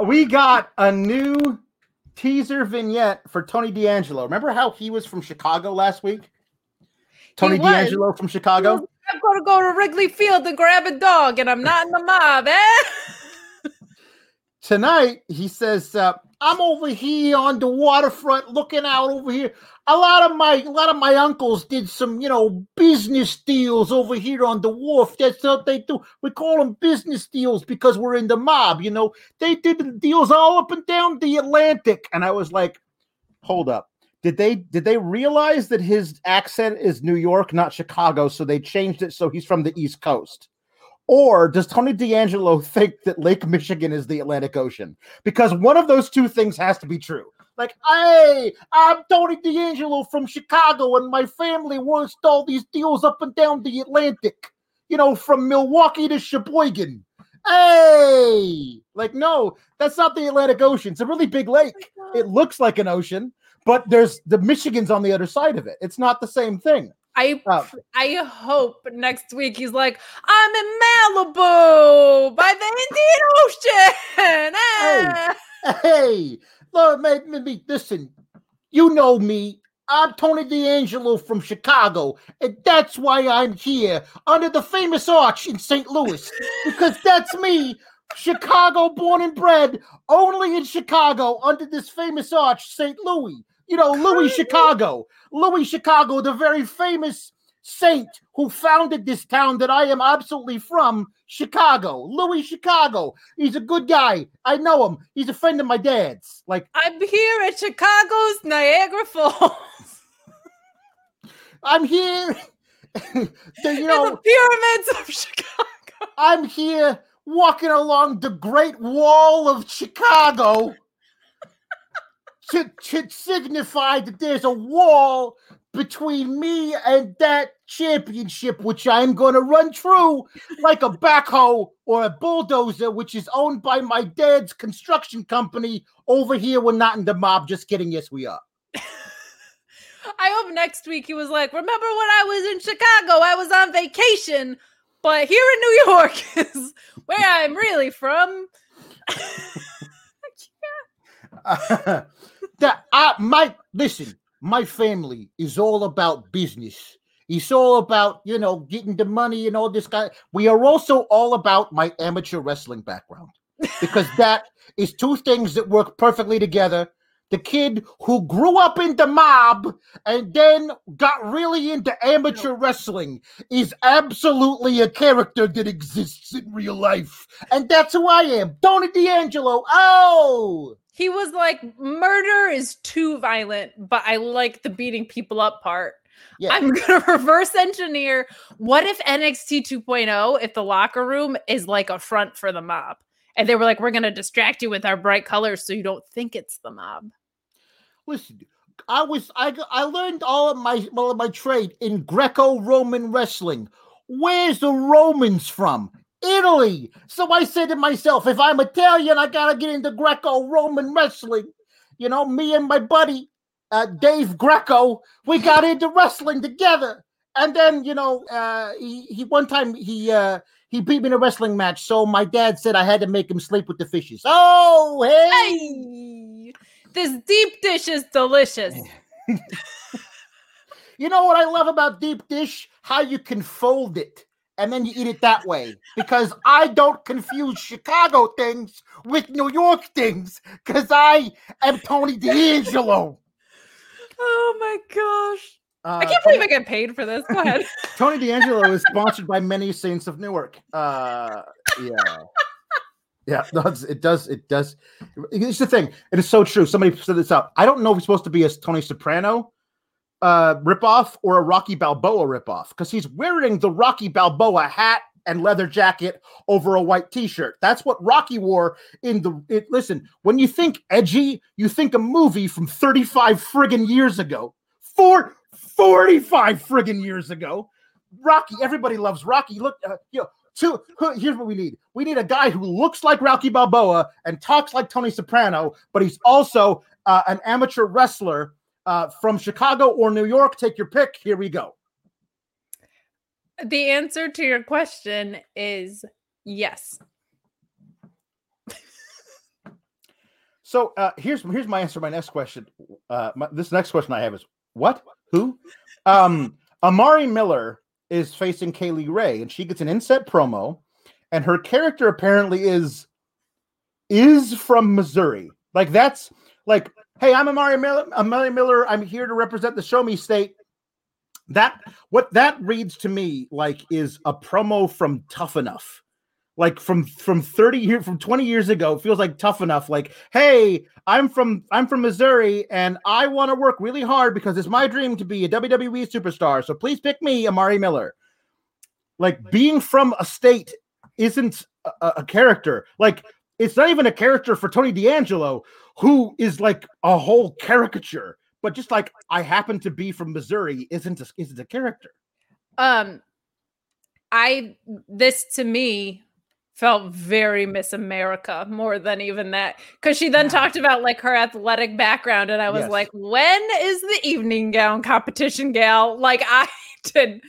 We got a new teaser vignette for Tony D'Angelo. Remember how he was from Chicago last week? Tony D'Angelo from Chicago. I'm going to go to Wrigley Field and grab a dog, and I'm not in the mob, eh? [laughs] Tonight, he says, uh, I'm over here on the waterfront looking out over here. A lot of my a lot of my uncles did some, you know, business deals over here on the wharf. That's what they do. We call them business deals because we're in the mob, you know. They did deals all up and down the Atlantic. And I was like, hold up. Did they did they realize that his accent is New York, not Chicago? So they changed it so he's from the East Coast. Or does Tony D'Angelo think that Lake Michigan is the Atlantic Ocean? Because one of those two things has to be true. Like, hey, I'm Tony D'Angelo from Chicago, and my family worked all these deals up and down the Atlantic, you know, from Milwaukee to Sheboygan. Hey, like, no, that's not the Atlantic Ocean. It's a really big lake. It looks like an ocean, but there's the Michigan's on the other side of it. It's not the same thing. I oh. I hope next week he's like, I'm in Malibu by the Indian Ocean. Hey, ah. hey, Lord, me, listen, you know me. I'm Tony D'Angelo from Chicago, and that's why I'm here under the famous arch in St. Louis, because that's me, Chicago born and bred, only in Chicago under this famous arch, St. Louis. You know, Louis Chicago. Louis Chicago, the very famous saint who founded this town that I am absolutely from, Chicago. Louis Chicago. He's a good guy. I know him. He's a friend of my dad's. Like I'm here at Chicago's Niagara Falls. [laughs] I'm here. [laughs] the, you know, the pyramids of Chicago. I'm here walking along the Great Wall of Chicago to, to signify that there's a wall between me and that championship, which I'm going to run through like a backhoe or a bulldozer, which is owned by my dad's construction company over here. We're not in the mob. Just kidding. Yes, we are. I hope next week he was like, Remember when I was in Chicago? I was on vacation, but here in New York [laughs] is where I'm really from. [laughs] uh, [laughs] that I my listen, my family is all about business. It's all about, you know, getting the money and all this guy. We are also all about my amateur wrestling background because [laughs] that is two things that work perfectly together. The kid who grew up in the mob and then got really into amateur wrestling is absolutely a character that exists in real life. And that's who I am. Tony D'Angelo. Oh, he was like, murder is too violent, but I like the beating people up part. Yeah. I'm [laughs] gonna reverse engineer. What if NXT 2.0, if the locker room is like a front for the mob? and they were like, "We're gonna distract you with our bright colors so you don't think it's the mob." Listen, I was I I learned all of my all of my trade in Greco-Roman wrestling. Where's the Romans from? Italy. So I said to myself, if I'm Italian, I gotta get into Greco-Roman wrestling. You know, me and my buddy uh, Dave Greco, we got [laughs] into wrestling together. And then, you know, uh, he, he one time he uh, he beat me in a wrestling match. So my dad said I had to make him sleep with the fishes. Oh, hey! Hey, this deep dish is delicious. [laughs] You know what I love about deep dish? How you can fold it and then you eat it that way. Because I don't confuse Chicago things with New York things. Because I am Tony D'Angelo. Oh my gosh. Uh, I can't believe I get paid for this. Go ahead. [laughs] Tony D'Angelo is sponsored by many Saints of Newark. Uh, yeah. Yeah, it's- it does. It does. It's the thing. It is so true. Somebody said this out. I don't know if he's supposed to be a Tony Soprano uh, ripoff or a Rocky Balboa ripoff because he's wearing the Rocky Balboa hat and leather jacket over a white T-shirt. That's what Rocky wore in the. It, listen, when you think edgy, you think a movie from 35 friggin' years ago. Four, 45 friggin' years ago. Rocky. Everybody loves Rocky. Look, uh, you know. Two, here's what we need. We need a guy who looks like Rocky Balboa and talks like Tony Soprano, but he's also uh, an amateur wrestler uh, from Chicago or New York. Take your pick. Here we go. the answer to your question is yes. [laughs] So uh, here's here's my answer. to My next question. Uh, my, this next question I have is what? Who? Um, Amari Miller is facing Kay Lee Ray, and she gets an inset promo, and her character apparently is is from Missouri. Like that's like, hey, I'm Amari Miller. Amari Miller. I'm here to represent the Show Me State. That what that reads to me like is a promo from Tough Enough like from from 30 years from 20 years ago feels like tough enough like hey i'm from i'm from missouri and i want to work really hard because it's my dream to be a wwe superstar so please pick me amari miller like being from a state isn't a- a character like it's not even a character for tony d'angelo who is like a whole caricature but just like i happen to be from missouri isn't a, isn't a character Um I this to me felt very Miss America more than even that because she then Yeah. talked about like her athletic background and I was Yes. like, when is the evening gown competition gal? Like [laughs] I did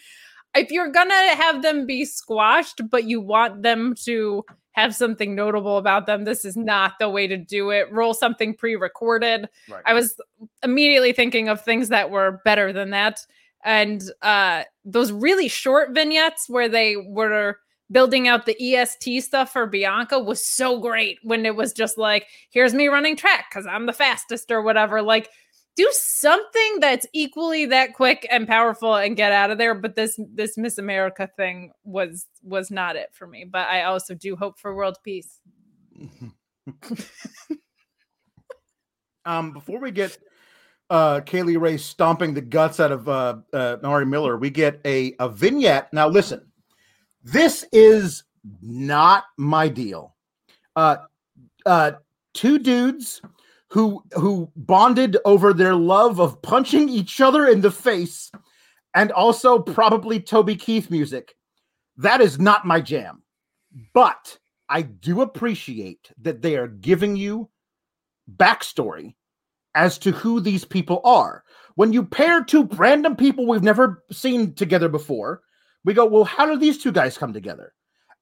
if you're gonna have them be squashed, but you want them to have something notable about them, this is not the way to do it. Roll something pre-recorded. right I was immediately thinking of things that were better than that. And uh those really short vignettes where they were building out the EST stuff for Bianca was so great when it was just like, here's me running track because I'm the fastest or whatever. Like, do something that's equally that quick and powerful and get out of there. But this this Miss America thing was was not it for me. But I also do hope for world peace. [laughs] um, before we get uh Kay Lee Ray stomping the guts out of uh, uh Nari Miller, we get a a vignette. Now listen, this is not my deal. Uh uh two dudes who who bonded over their love of punching each other in the face and also probably Toby Keith music. That is not my jam. But I do appreciate that they are giving you backstory as to who these people are. When you pair two random people we've never seen together before, we go, well, how do these two guys come together?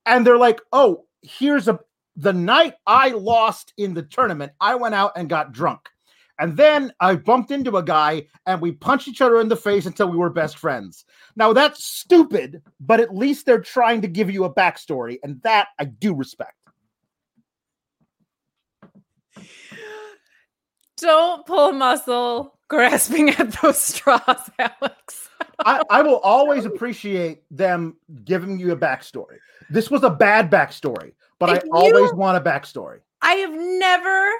And they're like, oh, here's a the night I lost in the tournament, I went out and got drunk. And then I bumped into a guy and we punched each other in the face until we were best friends. Now that's stupid, but at least they're trying to give you a backstory, and that I do respect. Don't pull a muscle grasping at those straws, [laughs] Alex. I, I will always appreciate them giving you a backstory. This was a bad backstory, but I If always you- want a backstory. I have never,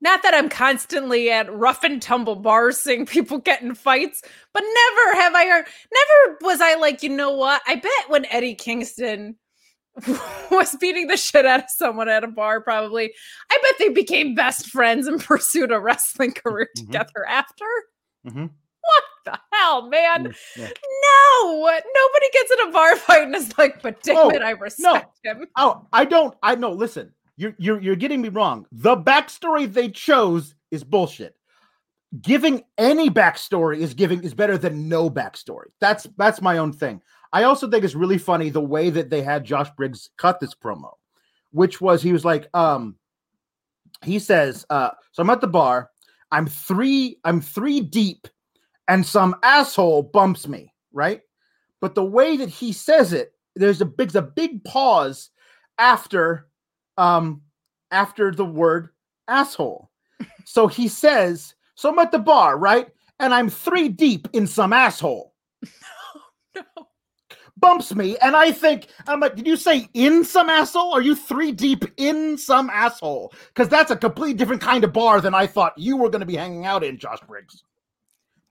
not that I'm constantly at rough and tumble bars seeing people get in fights, but never have I heard, never was I like, you know what? I bet when Eddie Kingston [laughs] was beating the shit out of someone at a bar, probably. I bet they became best friends and pursued a wrestling career Mhm. together after. Mhm. The hell, man? Mm, yeah. No, nobody gets in a bar [laughs] fight and is like, but damn Oh, it, I respect him. Oh, I don't. I know. Listen, you're you're you're getting me wrong. The backstory they chose is bullshit. Giving any backstory is giving is better than no backstory. That's that's my own thing. I also think it's really funny the way that they had Josh Briggs cut this promo, which was he was like, um, he says, uh, so I'm at the bar, I'm three, I'm three deep, and some asshole bumps me, right? But the way that he says it, there's a big, a big pause after, um, after the word asshole. So he says, so I'm at the bar, right? And I'm three deep in some asshole [laughs] No. bumps me, and I think I'm like, did you say in some asshole? Are you three deep in some asshole? Because that's a completely different kind of bar than I thought you were going to be hanging out in, Josh Briggs.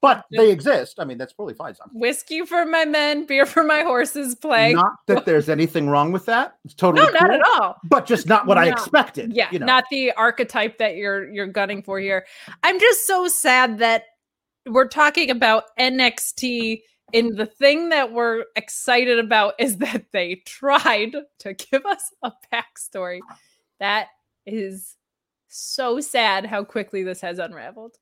But they exist. I mean, that's probably fine. Whiskey for my men, beer for my horses play. Not that [laughs] there's anything wrong with that. It's totally no, not at all. But just not what I expected. Yeah, you know. not the archetype that you're you're gunning for here. I'm just so sad that we're talking about NXT and the thing that we're excited about is that they tried to give us a backstory. That is so sad how quickly this has unraveled.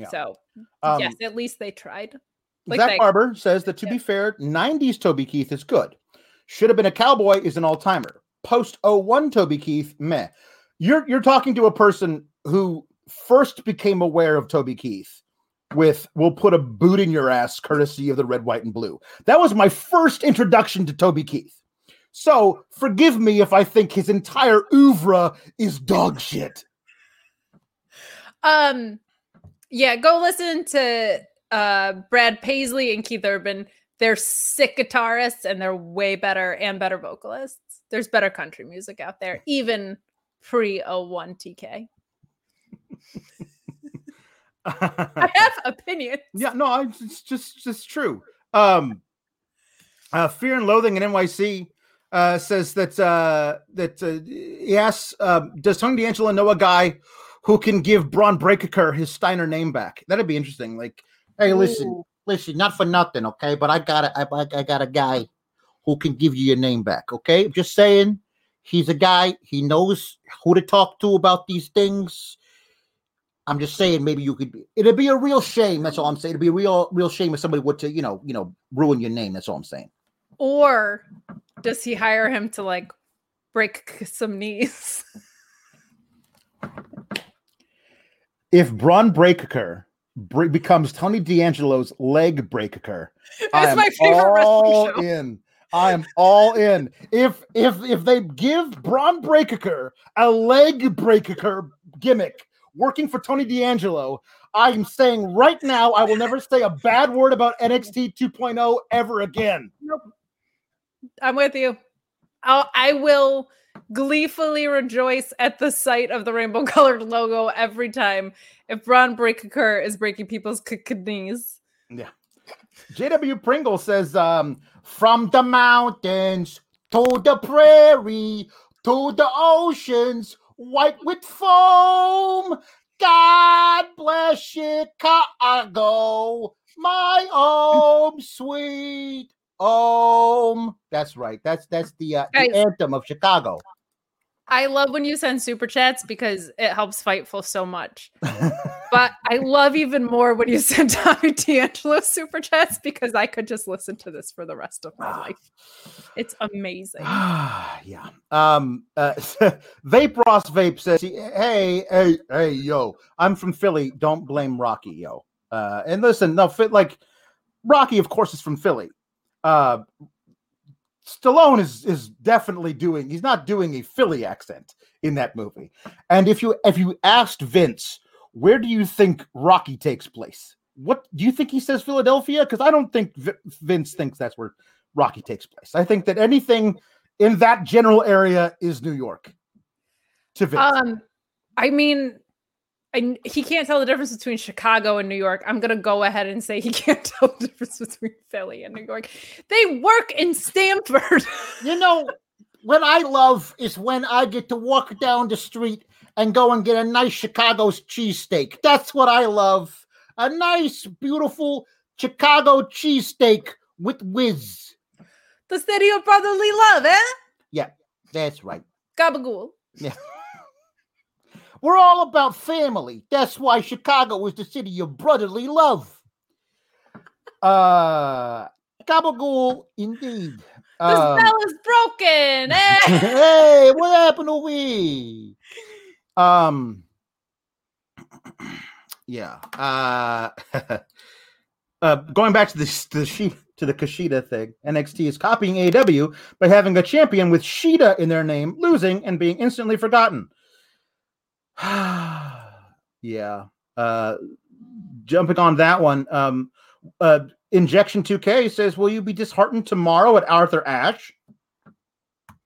Yeah. So Um, yes, at least they tried. Like Zach they- Barber says that to Yeah. be fair, 90s Toby Keith is good. Should have been a cowboy is an all-timer. Post 01 Toby Keith, meh. You're you're talking to a person who first became aware of Toby Keith with we'll put a boot in your ass courtesy of the red, white, and blue. That was my first introduction to Toby Keith. So forgive me if I think his entire oeuvre is dog shit. Um, yeah, go listen to uh Brad Paisley and Keith Urban. They're sick guitarists and they're way better and better vocalists. There's better country music out there, even pre 01 TK. [laughs] I have opinions. Yeah, no, I- it's just just true. Um, uh, Fear and Loathing in NYC uh, says that uh, that uh, he asks, uh, does Tony D'Angelo know a guy who can give Bron Breakker his Steiner name back? That'd be interesting. Like, Hey, listen, listen, not for nothing, okay? But I got a, I, I- I got a guy who can give you your name back, okay? Just saying, he's a guy. He knows who to talk to about these things. I'm just saying, maybe you could. Be, it'd be a real shame. That's all I'm saying. It'd be a real, real shame if somebody would to, you know, you know, ruin your name. That's all I'm saying. Or does he hire him to like break some knees? [laughs] if Bron Breakker bre- becomes Tony D'Angelo's leg breaker, [laughs] am my favorite all in. I am all in. If if if they give Bron Breakker a leg breaker gimmick working for Tony D'Angelo, I am saying right now I will never say a bad word about NXT 2.0 ever again. Nope. I'm with you. I'll, I will gleefully rejoice at the sight of the rainbow [laughs] colored logo every time if Bron Breakker is breaking people's k- knees. Yeah. JW Pringle says, um, from the mountains to the prairie to the oceans, white with foam. God bless Chicago, my home, sweet home. That's right. That's that's the, uh, the anthem of Chicago. I love when you send super chats because it helps Fightful so much. But I love even more when you [laughs] send Tommy D'Angelo super chats because I could just listen to this for the rest of my life. It's amazing. [sighs] yeah. Um. Uh, [laughs] Vape Ross Vape says, "Hey, hey, hey, yo! I'm from Philly. Don't blame Rocky, yo. Uh, and listen, no, fit like Rocky, of course, is from Philly. Uh, Stallone is is definitely doing. He's not doing a Philly accent in that movie. And if you if you asked Vince, where do you think Rocky takes place? What do you think he says Philadelphia? Because I don't think V- Vince thinks that's where Rocky takes place. I think that anything in that general area is New York. To Vince. Um, I mean, I, he can't tell the difference between Chicago and New York. I'm gonna go ahead and say he [laughs] can't tell the difference between Philly and New York. They work in Stamford. [laughs] You know, What I love is when I get to walk down the street and go and get a nice Chicago's cheesesteak. That's what I love. A nice, beautiful Chicago cheesesteak with whiz. The city of brotherly love, eh? Yeah, that's right. Gabagool. Yeah. [laughs] We're all about family. That's why Chicago is the city of brotherly love. Uh Gabagool indeed. The Um, spell is broken. Eh? [laughs] hey, what happened to we? Um. [clears throat] Yeah. Uh. [laughs] uh. Going back to this, the she to the Kushida thing, NXT is copying AEW by having a champion with Shida in their name, losing and being instantly forgotten. [sighs] yeah. Uh. Jumping on that one. Um. Uh. Injection 2K says, "Will you be disheartened tomorrow at Arthur Ashe?"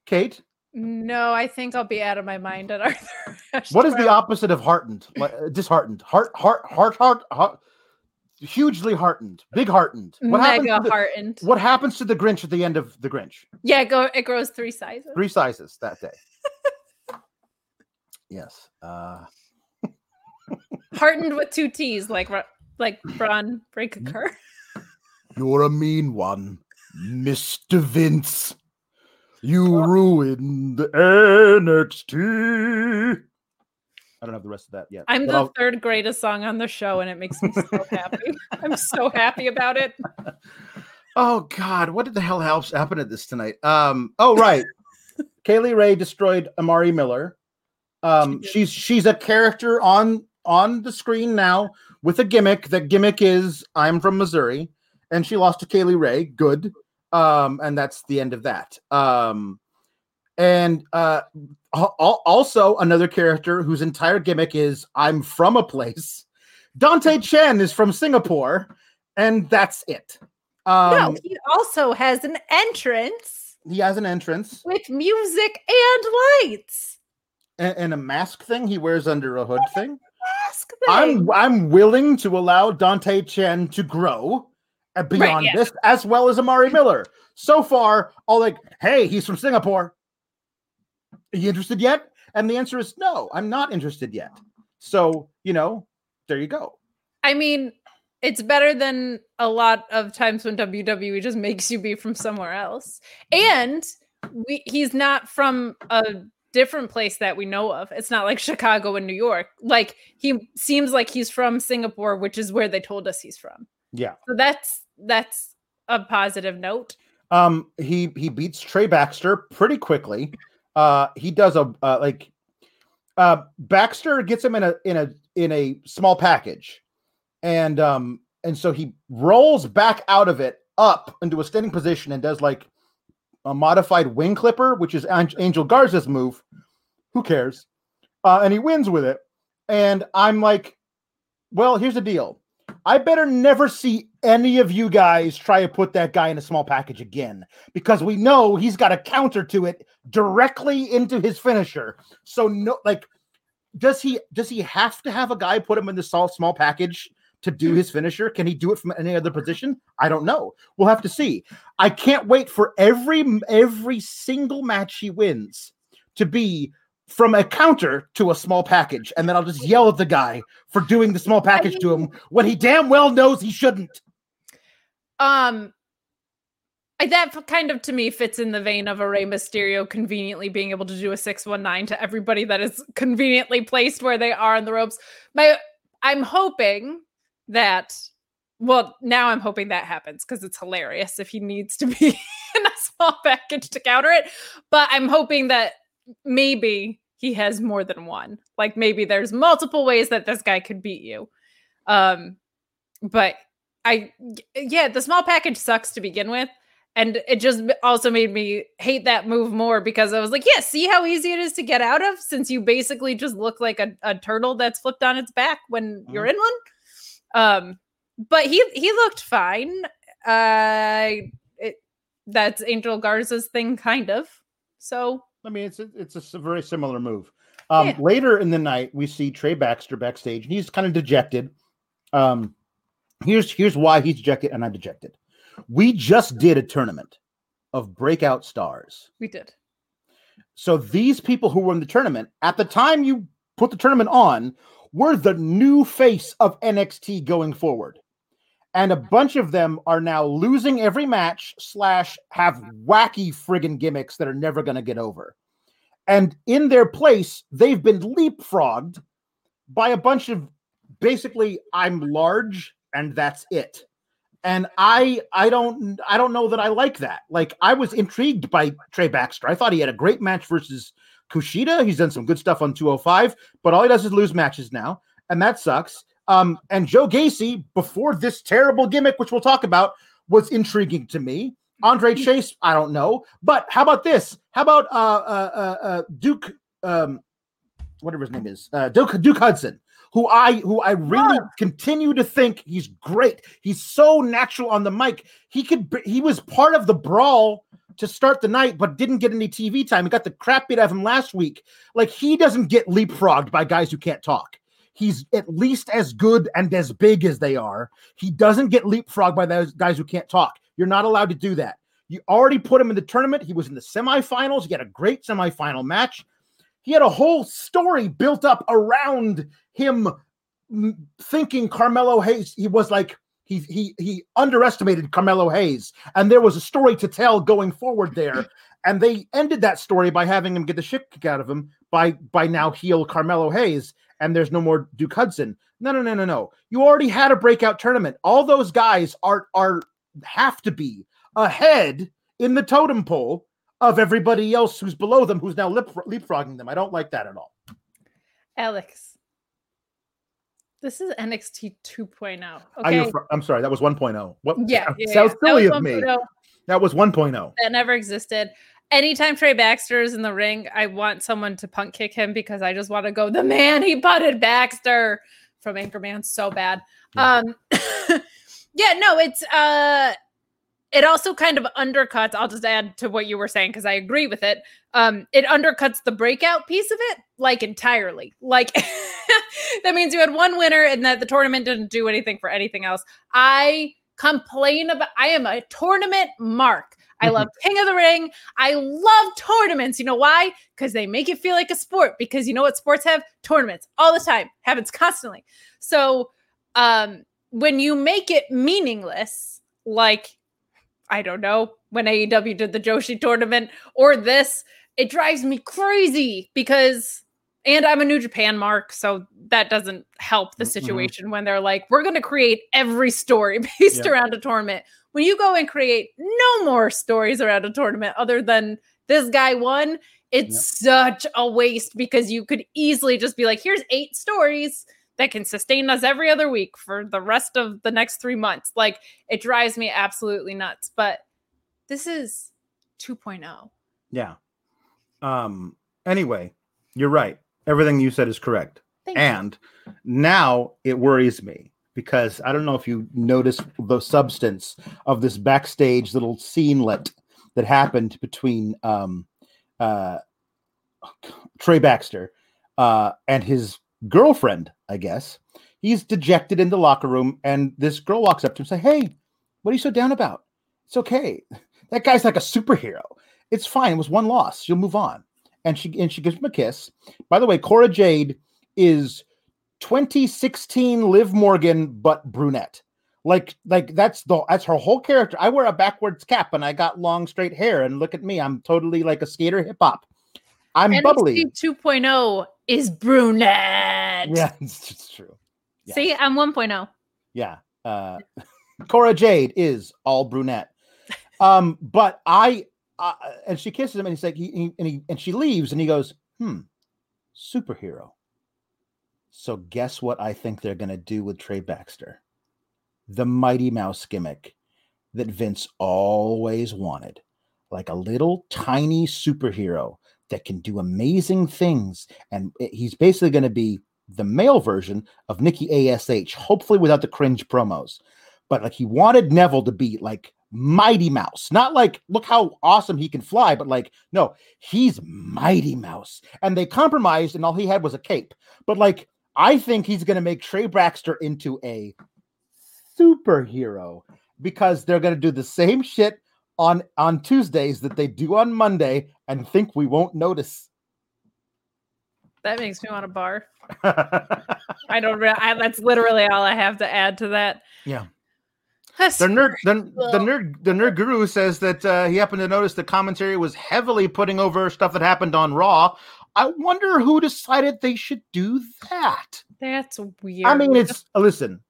Kate, no, I think I'll be out of my mind at [laughs] Arthur. Ashe what is the opposite of heartened? Like uh, disheartened, heart, heart, heart, heart, heart hugely heartened, big heartened. What happens? Mega To the, heartened. what happens to the Grinch at the end of the Grinch? Yeah, go it grows three sizes. Three sizes that day. Yes. Uh, Heartened with two T's, like Ro- like Bron Breakker. You're a mean one, Mister Vince. You ruined NXT. I don't have the rest of that yet. I'm the I'll- third greatest song on the show, and it makes me so [laughs] happy. I'm so happy about it. [laughs] Oh God, what did the hell else happen at this tonight? Um, oh right, [laughs] Kay Lee Ray destroyed Amari Miller. Um, she's she's a character on on the screen now with a gimmick. That gimmick is I'm from Missouri, and she lost to Kay Lee Ray. Good, um, and that's the end of that. Um, and uh, al- al- also another character whose entire gimmick is I'm from a place. Dante Chen is from Singapore, and that's it. Um, no, he also has an entrance he has an entrance with music and lights. And, and a mask thing he wears under a hood thing. Ask I'm I'm willing to allow Dante Chen to grow uh, beyond yeah. this, as well as Amari Miller. So far, all like, hey, he's from Singapore. Are you interested yet? And the answer is no, I'm not interested yet. So, you know, there you go. I mean, it's better than a lot of times when WWE just [laughs] makes you be from somewhere else. And we, he's not from a different place that we know of. It's not like Chicago and New York. Like he seems like he's from Singapore, which is where they told us he's from. Yeah. So that's that's a positive note. Um, he he beats Trey Baxter pretty quickly. Uh, he does a uh, like uh Baxter gets him in a in a in a small package, and um and so he rolls back out of it up into a standing position and does like a modified wing clipper, which is Angel Garza's move. Who cares? Uh, and he wins with it. And I'm like, well, here's the deal. I better never see any of you guys try to put that guy in a small package again because we know he's got a counter to it directly into his finisher. So no like does he does he have to have a guy put him in the small small package to do his finisher? Can he do it from any other position? I don't know. We'll have to see. I can't wait for every every single match he wins to be from a counter to a small package, and then I'll just yell at the guy for doing the small package to him when he damn well knows he shouldn't. Um I- that kind of to me fits in the vein of a Rey Mysterio conveniently being able to do a 619 to everybody that is conveniently placed where they are in the ropes. My I'm hoping that well, now I'm hoping that happens because it's hilarious if he needs to be [laughs] in a small package to counter it. But I'm hoping that maybe he has more than one. Like maybe there's multiple ways that this guy could beat you. Um, but I, yeah, the small package sucks to begin with. And it just also made me hate that move more because I was like, yeah, see how easy it is to get out of since you basically just look like a, a turtle that's flipped on its back when you're in one. Um, but he he looked fine. Uh, it, that's Angel Garza's thing, kind of. So I mean, it's a, it's a very similar move. Um, Yeah. Later in the night, we see Trey Baxter backstage, and he's kind of dejected. Um, here's here's why he's dejected, and I'm dejected. We just did a tournament of breakout stars. we did. so these people who were in the tournament at the time you put the tournament on were the new face of NXT going forward. And a bunch of them are now losing every match, slash, have wacky friggin' gimmicks that are never going to get over. And in their place, they've been leapfrogged by a bunch of basically, I'm large and that's it. And I I don't I don't know that I like that. Like I was intrigued by Trey Baxter. I thought he had a great match versus Kushida. He's done some good stuff on 205, but all he does is lose matches now, and that sucks. Um, and Joe Gacy, before this terrible gimmick, which we'll talk about, was intriguing to me. Andre Mm-hmm. Chase, I don't know, but how about this? How about uh, uh, uh, uh Duke, um, whatever his name is, uh, Duke Duke Hudson, who I who I really continue to think he's great. He's so natural on the mic. He could he was part of the brawl to start the night, but didn't get any TV time. He got the crap beat out of him last week. Like he doesn't get leapfrogged by guys who can't talk. He's at least as good and as big as they are. He doesn't get leapfrogged by those guys who can't talk. You're not allowed to do that. You already put him in the tournament. He was in the semifinals. He had a great semifinal match. He had a whole story built up around him thinking Carmelo Hayes. He was like he he he underestimated Carmelo Hayes, and there was a story to tell going forward there. [laughs] And they ended that story by having him get the shit kicked out of him by by now heel Carmelo Hayes, and there's no more Duke Hudson. No, no, no, no, no. You already had a breakout tournament. All those guys are are have to be ahead in the totem pole of everybody else who's below them, who's now lip, leapfrogging them. I don't like that at all. Alex. This is NXT 2.0. I, Okay. refer- I'm sorry, that was 1.0. What? yeah, yeah, sounds yeah. Silly of me. 1.0. That was oh. 1.0. that never existed. Anytime Trey Baxter is in the ring, I want someone to punt kick him because I just want to go, the man he butted Baxter from Anchorman so bad. Yeah. Um [laughs] yeah, no, it's uh it also kind of undercuts, I'll just add to what you were saying because I agree with it. Um, it undercuts the breakout piece of it like entirely. Like [laughs] that means you had one winner and that the tournament didn't do anything for anything else. I complain about I am a tournament mark. I love King of the Ring. I love tournaments. You know why? Because they make it feel like a sport. Because you know what sports have? Tournaments all the time, happens constantly. So um, when you make it meaningless, like I don't know, when AEW did the Joshi tournament or this, it drives me crazy because and I'm a New Japan mark, so that doesn't help the Mhm. situation when they're like, we're going to create every story [laughs] based around a tournament. When you go and create no more stories around a tournament other than this guy won, it's such a waste because you could easily just be like, here's eight stories that can sustain us every other week for the rest of the next three months. Like, it drives me absolutely nuts. But this is oh. 2.0. Yeah. Um. Anyway, you're right. Everything you said is correct. Thank you. And now it worries me because I don't know if you noticed the substance of this backstage little scenelet that happened between um, uh, Trey Baxter uh, and his girlfriend, I guess. He's dejected in the locker room, and this girl walks up to him and says, Hey, what are you so down about? It's okay. [laughs] That guy's like a superhero. It's fine. It was one loss. You'll move on. And she and she gives him a kiss. By the way, Cora Jade is 2016 Liv Morgan, but brunette. Like, like that's the that's her whole character. I wear a backwards cap and I got long straight hair, and look at me, I'm totally like a skater hip hop. I'm bubbly. NXT 2.0 is brunette. Yeah, [laughs] it's, it's true. Yes. See, I'm 1.0. Yeah. Uh, [laughs] Cora Jade is all brunette. Um, but I, uh, and she kisses him and he's like, he, he, and he, and she leaves and he goes, hmm, superhero. So guess what I think they're going to do with Trey Baxter? The Mighty Mouse gimmick that Vince always wanted, like a little tiny superhero that can do amazing things. And he's basically going to be the male version of Nikki ASH, hopefully without the cringe promos. But like he wanted Neville to be like Mighty Mouse, not like look how awesome he can fly, but like no, he's Mighty Mouse. And they compromised, and all he had was a cape. But like I think he's going to make Trey Baxter into a superhero because they're going to do the same shit on on Tuesdays that they do on Monday and think we won't notice. That makes me want to barf. [laughs] I don't. Re- I, that's literally all I have to add to that. Yeah. That's The nerd, the, the nerd, the nerd guru says that uh, he happened to notice the commentary was heavily putting over stuff that happened on Raw. I wonder who decided they should do that. That's weird. I mean, it's listen,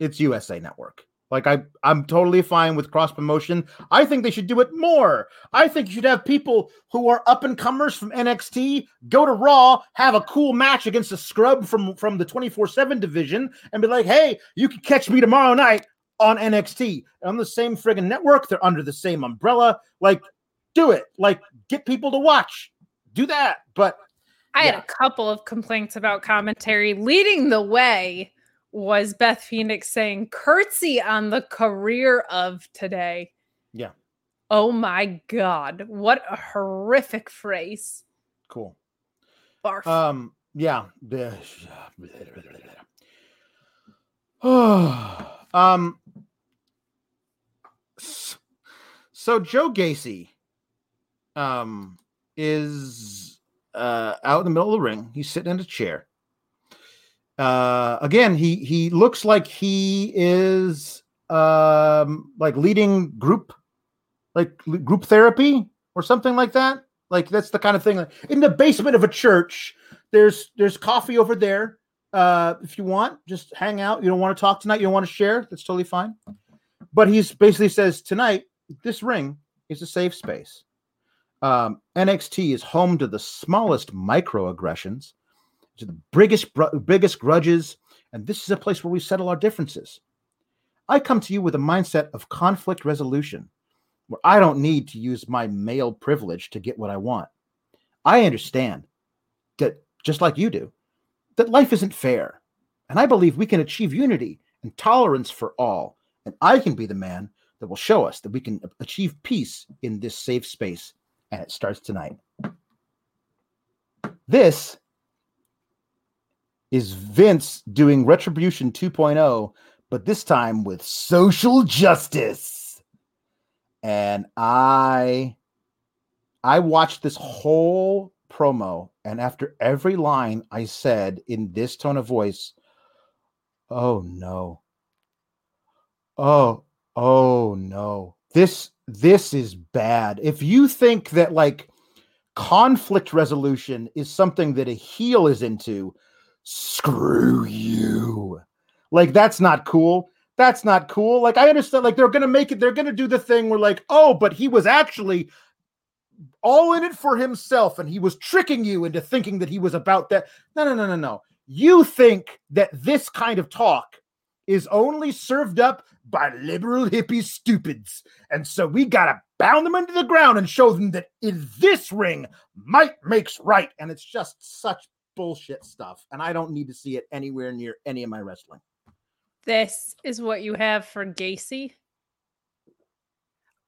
it's USA Network. Like I, I'm totally fine with cross promotion. I think they should do it more. I think you should have people who are up and comers from NXT go to Raw, have a cool match against a scrub from from the 24 seven division, and be like, "Hey, you can catch me tomorrow night on NXT on the same friggin' network. They're under the same umbrella. Like, do it. Like, get people to watch. Do that. But I had a couple of complaints about commentary. Leading the way was Beth Phoenix saying curtsy on the career of today. Yeah. Oh my God. What a horrific phrase. cool. Barf. Um, yeah. [sighs] um, so Joe Gacy, um, is uh out in the middle of the ring. He's sitting in a chair. Uh, again, he he looks like he is um like leading group, like group therapy or something like that. Like that's the kind of thing. Like, In the basement of a church, there's there's coffee over there. Uh, if you want, just hang out. You don't want to talk tonight. You don't want to share. That's totally fine. But he's basically says tonight this ring is a safe space. Um, NXT is home to the smallest microaggressions, to the biggest biggest grudges, and this is a place where we settle our differences. I come to you with a mindset of conflict resolution, where I don't need to use my male privilege to get what I want. I understand that, just like you do, that life isn't fair. And I believe we can achieve unity and tolerance for all. And I can be the man that will show us that we can achieve peace in this safe space. And it starts tonight. This is Vince doing Retribution 2.0, but this time with social justice. And I I watched this whole promo, and after every line, I said in this tone of voice, "Oh no! Oh, oh no! This this is bad." If you think that like conflict resolution is something that a heel is into, screw you! Like that's not cool. That's not cool. Like I understand. Like they're gonna make it. They're gonna do the thing where like, oh, but he was actually all in it for himself and he was tricking you into thinking that he was about that. No, no, no, no, no. You think that this kind of talk is only served up by liberal hippie stupids. And so we got to bound them into the ground and show them that in this ring, might makes right. And it's just such bullshit stuff. And I don't need to see it anywhere near any of my wrestling. This is what you have for Gacy.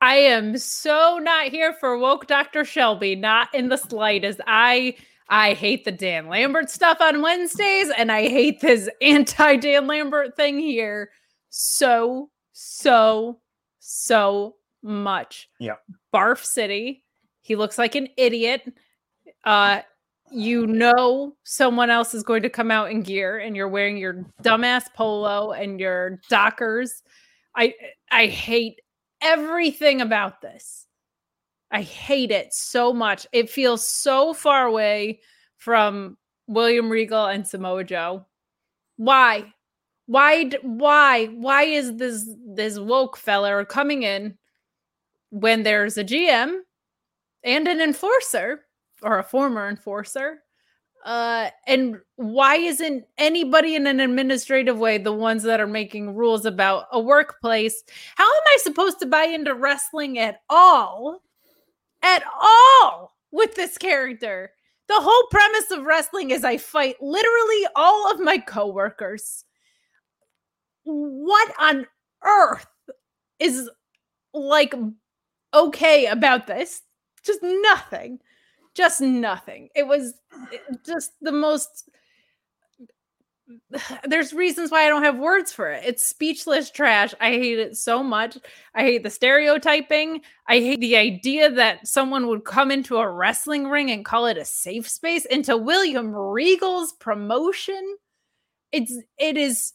I am so not here for woke Dr. Shelby, not in the slightest. I I hate the Dan Lambert stuff on Wednesdays, and I hate this [laughs] anti Dan Lambert thing here so so so much. Yeah. Barf City. He looks like an idiot. Uh you know someone else is going to come out in gear and you're wearing your dumbass polo and your dockers. I I hate everything about this. I hate it so much. It feels so far away from William Regal and Samoa Joe. Why? Why why why is this this woke fella coming in when there's a GM and an enforcer or a former enforcer? Uh, and why isn't anybody in an administrative way the ones that are making rules about a workplace? How am I supposed to buy into wrestling at all? At all with this character? The whole premise of wrestling is I fight literally all of my coworkers. What on earth is like okay about this? Just nothing just nothing. It was just the most [sighs] there's reasons why I don't have words for it. It's speechless trash. I hate it so much. I hate the stereotyping. I hate the idea that someone would come into a wrestling ring and call it a safe space. Into William Regal's promotion, it's it is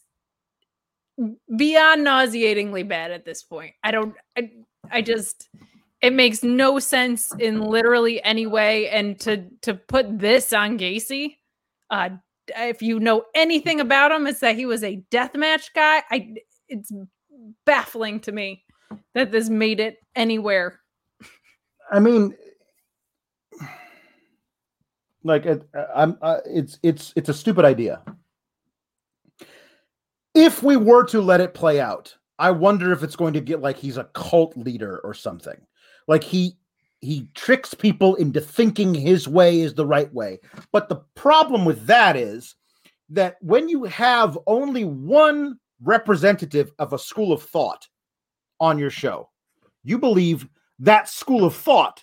beyond nauseatingly bad at this point. I don't. I, I just it makes no sense in literally any way. And to to put this on Gacy, uh, if you know anything about him, it's that he was a deathmatch guy. I it's baffling to me that this made it anywhere. I mean, like it, I'm, uh, it's it's it's a stupid idea. If we were to let it play out, I wonder if it's going to get like he's a cult leader or something. Like he he tricks people into thinking his way is the right way. But the problem with that is that when you have only one representative of a school of thought on your show, you believe that school of thought,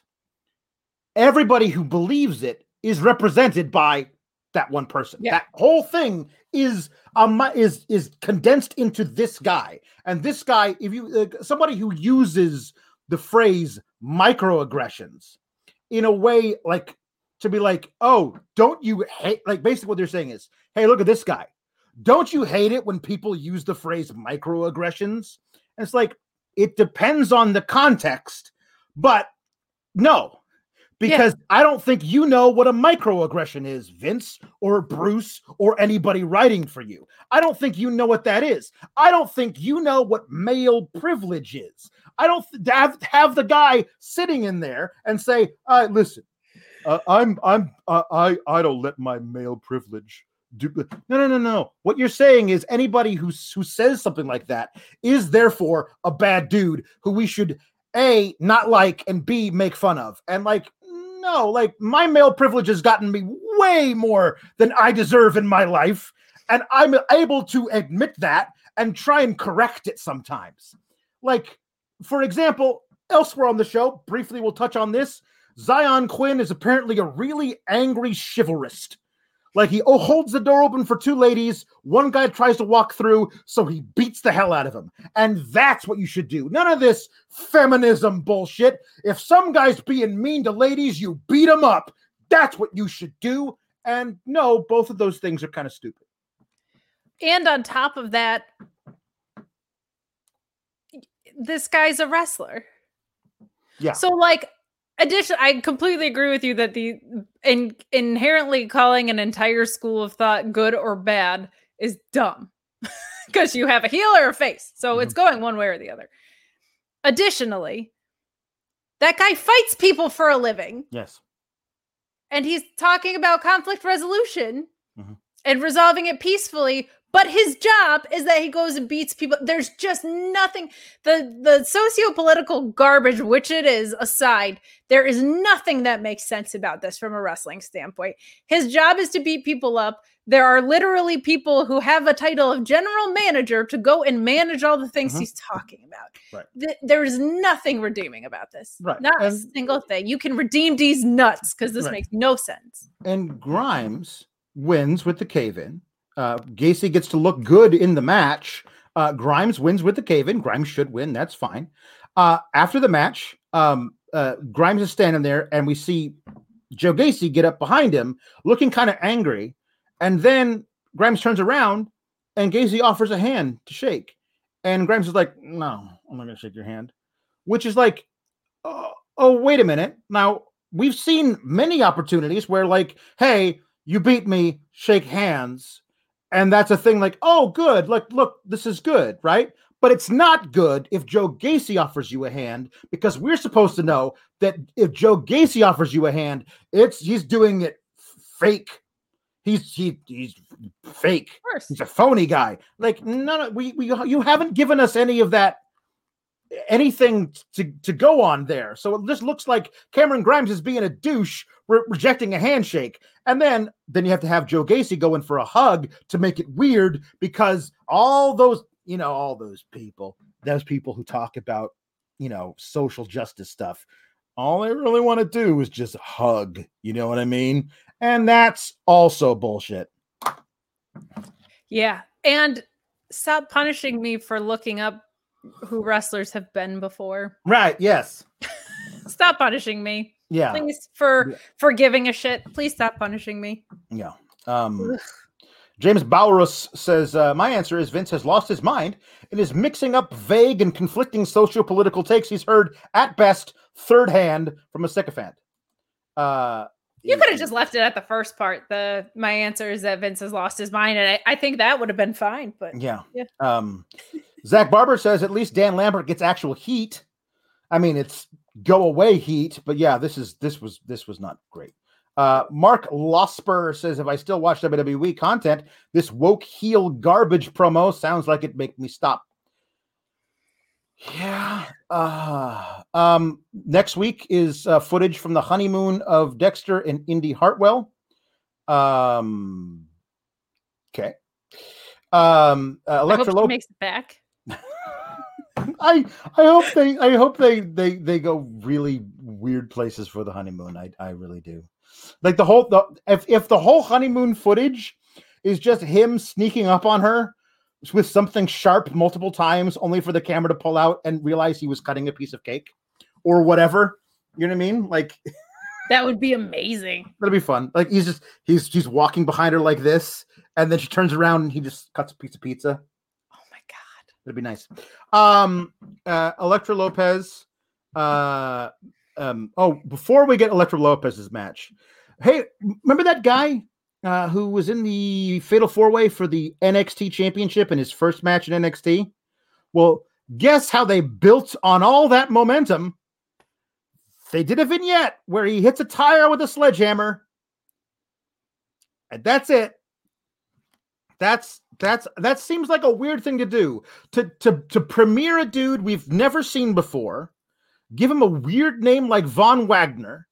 everybody who believes it is represented by that one person. Yeah. That whole thing is um is is condensed into this guy. And this guy, if you uh, somebody who uses the phrase microaggressions in a way like to be like, oh, don't you hate? Like basically what they're saying is, hey, look at this guy. Don't you hate it when people use the phrase microaggressions? And it's like it depends on the context, but no, because yeah. I don't think you know what a microaggression is, Vince or Bruce or anybody writing for you. I don't think you know what that is. I don't think you know what male privilege is. I don't have, have the guy sitting in there and say, uh, listen, uh, I'm I'm uh, I I don't let my male privilege do no no no no. What you're saying is anybody who who says something like that is therefore a bad dude who we should a not like and b make fun of. And like no like my male privilege has gotten me way more than i deserve in my life and i'm able to admit that and try and correct it sometimes. Like for example elsewhere on the show briefly we'll touch on this Xyon Quinn is apparently a really angry chivalrist. Like he oh, holds the door open for two ladies. One guy tries to walk through, so he beats the hell out of him. And that's what you should do. None of this feminism bullshit. If some guy's being mean to ladies, you beat him up. That's what you should do. And no, both of those things are kind of stupid. And on top of that, this guy's a wrestler. Yeah. So like addition i completely agree with you that the in, inherently calling an entire school of thought good or bad is dumb [laughs] because you have a heel or a face so mm-hmm. it's going one way or the other additionally that guy fights people for a living yes and he's talking about conflict resolution mm-hmm. and resolving it peacefully but his job is that he goes and beats people. There's just nothing. The the socio-political garbage, which it is, aside, there is nothing that makes sense about this from a wrestling standpoint. His job is to beat people up. There are literally people who have a title of general manager to go and manage all the things mm-hmm. he's talking about. Right. Th- there is nothing redeeming about this. Right. Not and, a single thing. You can redeem these nuts because this right. makes no sense. And Grimes wins with the cave in uh, Gacy gets to look good in the match. Uh, Grimes wins with the cave in. Grimes should win. That's fine. Uh, after the match, um, uh, Grimes is standing there, and we see Joe Gacy get up behind him, looking kind of angry. And then Grimes turns around, and Gacy offers a hand to shake. And Grimes is like, "No, I'm not going to shake your hand," which is like, oh, "Oh, wait a minute. Now we've seen many opportunities where, like, hey, you beat me, shake hands." And that's a thing like, oh, good, like, look, this is good, right? But it's not good if Joe Gacy offers you a hand because we're supposed to know that if Joe Gacy offers you a hand, it's he's doing it fake. He's he he's fake. He's a phony guy. Like none we we you haven't given us any of that anything to, to go on there. So it just looks like Cameron Grimes is being a douche, re- rejecting a handshake. And then then you have to have Joe Gacy go in for a hug to make it weird because all those, you know, all those people, those people who talk about, you know, social justice stuff, all they really want to do is just hug. You know what I mean? And that's also bullshit. Yeah. And stop punishing me for looking up who wrestlers have been before. Right. Yes. [laughs] Stop punishing me. Yeah. Please for Yeah. for giving a shit. Please stop punishing me. Yeah. Um, James Bowrus says, uh, My answer is Vince has lost his mind and is mixing up vague and conflicting socio political takes he's heard at best third hand from a sycophant. Uh, You could have just left it at the first part. The my answer is that Vince has lost his mind, and I, I think that would have been fine. But Yeah. Yeah. Um, Zach Barber says at least Dan Lambert gets actual heat. I mean, it's go away heat, but yeah, this is this was this was not great. Uh, Mark Losper says if I still watch WWE content, this woke heel garbage promo sounds like it make me stop. Yeah. Uh, um, next week is uh, footage from the honeymoon of Dexter and Indi Hartwell. Um, okay. Um, uh, I hope Elektra she Lopez. makes it back. I I hope they I hope they they they go really weird places for the honeymoon. I I really do. Like the whole the if if the whole honeymoon footage is just him sneaking up on her with something sharp multiple times only for the camera to pull out and realize he was cutting a piece of cake or whatever. You know what I mean? Like [laughs] That would be amazing. That'd be fun. Like he's just he's he's walking behind her like this and then she turns around and he just cuts a piece of pizza. That'd be nice. Um, uh, Elektra Lopez. Uh, um, oh, before we get Elektra Lopez's match, hey, remember that guy uh, who was in the Fatal Four Way for the NXT Championship in his first match in NXT? Well, guess how they built on all that momentum? They did a vignette where he hits a tire with a sledgehammer, and that's it. That's that's that seems like a weird thing to do to to to premiere a dude we've never seen before, give him a weird name like Von Wagner.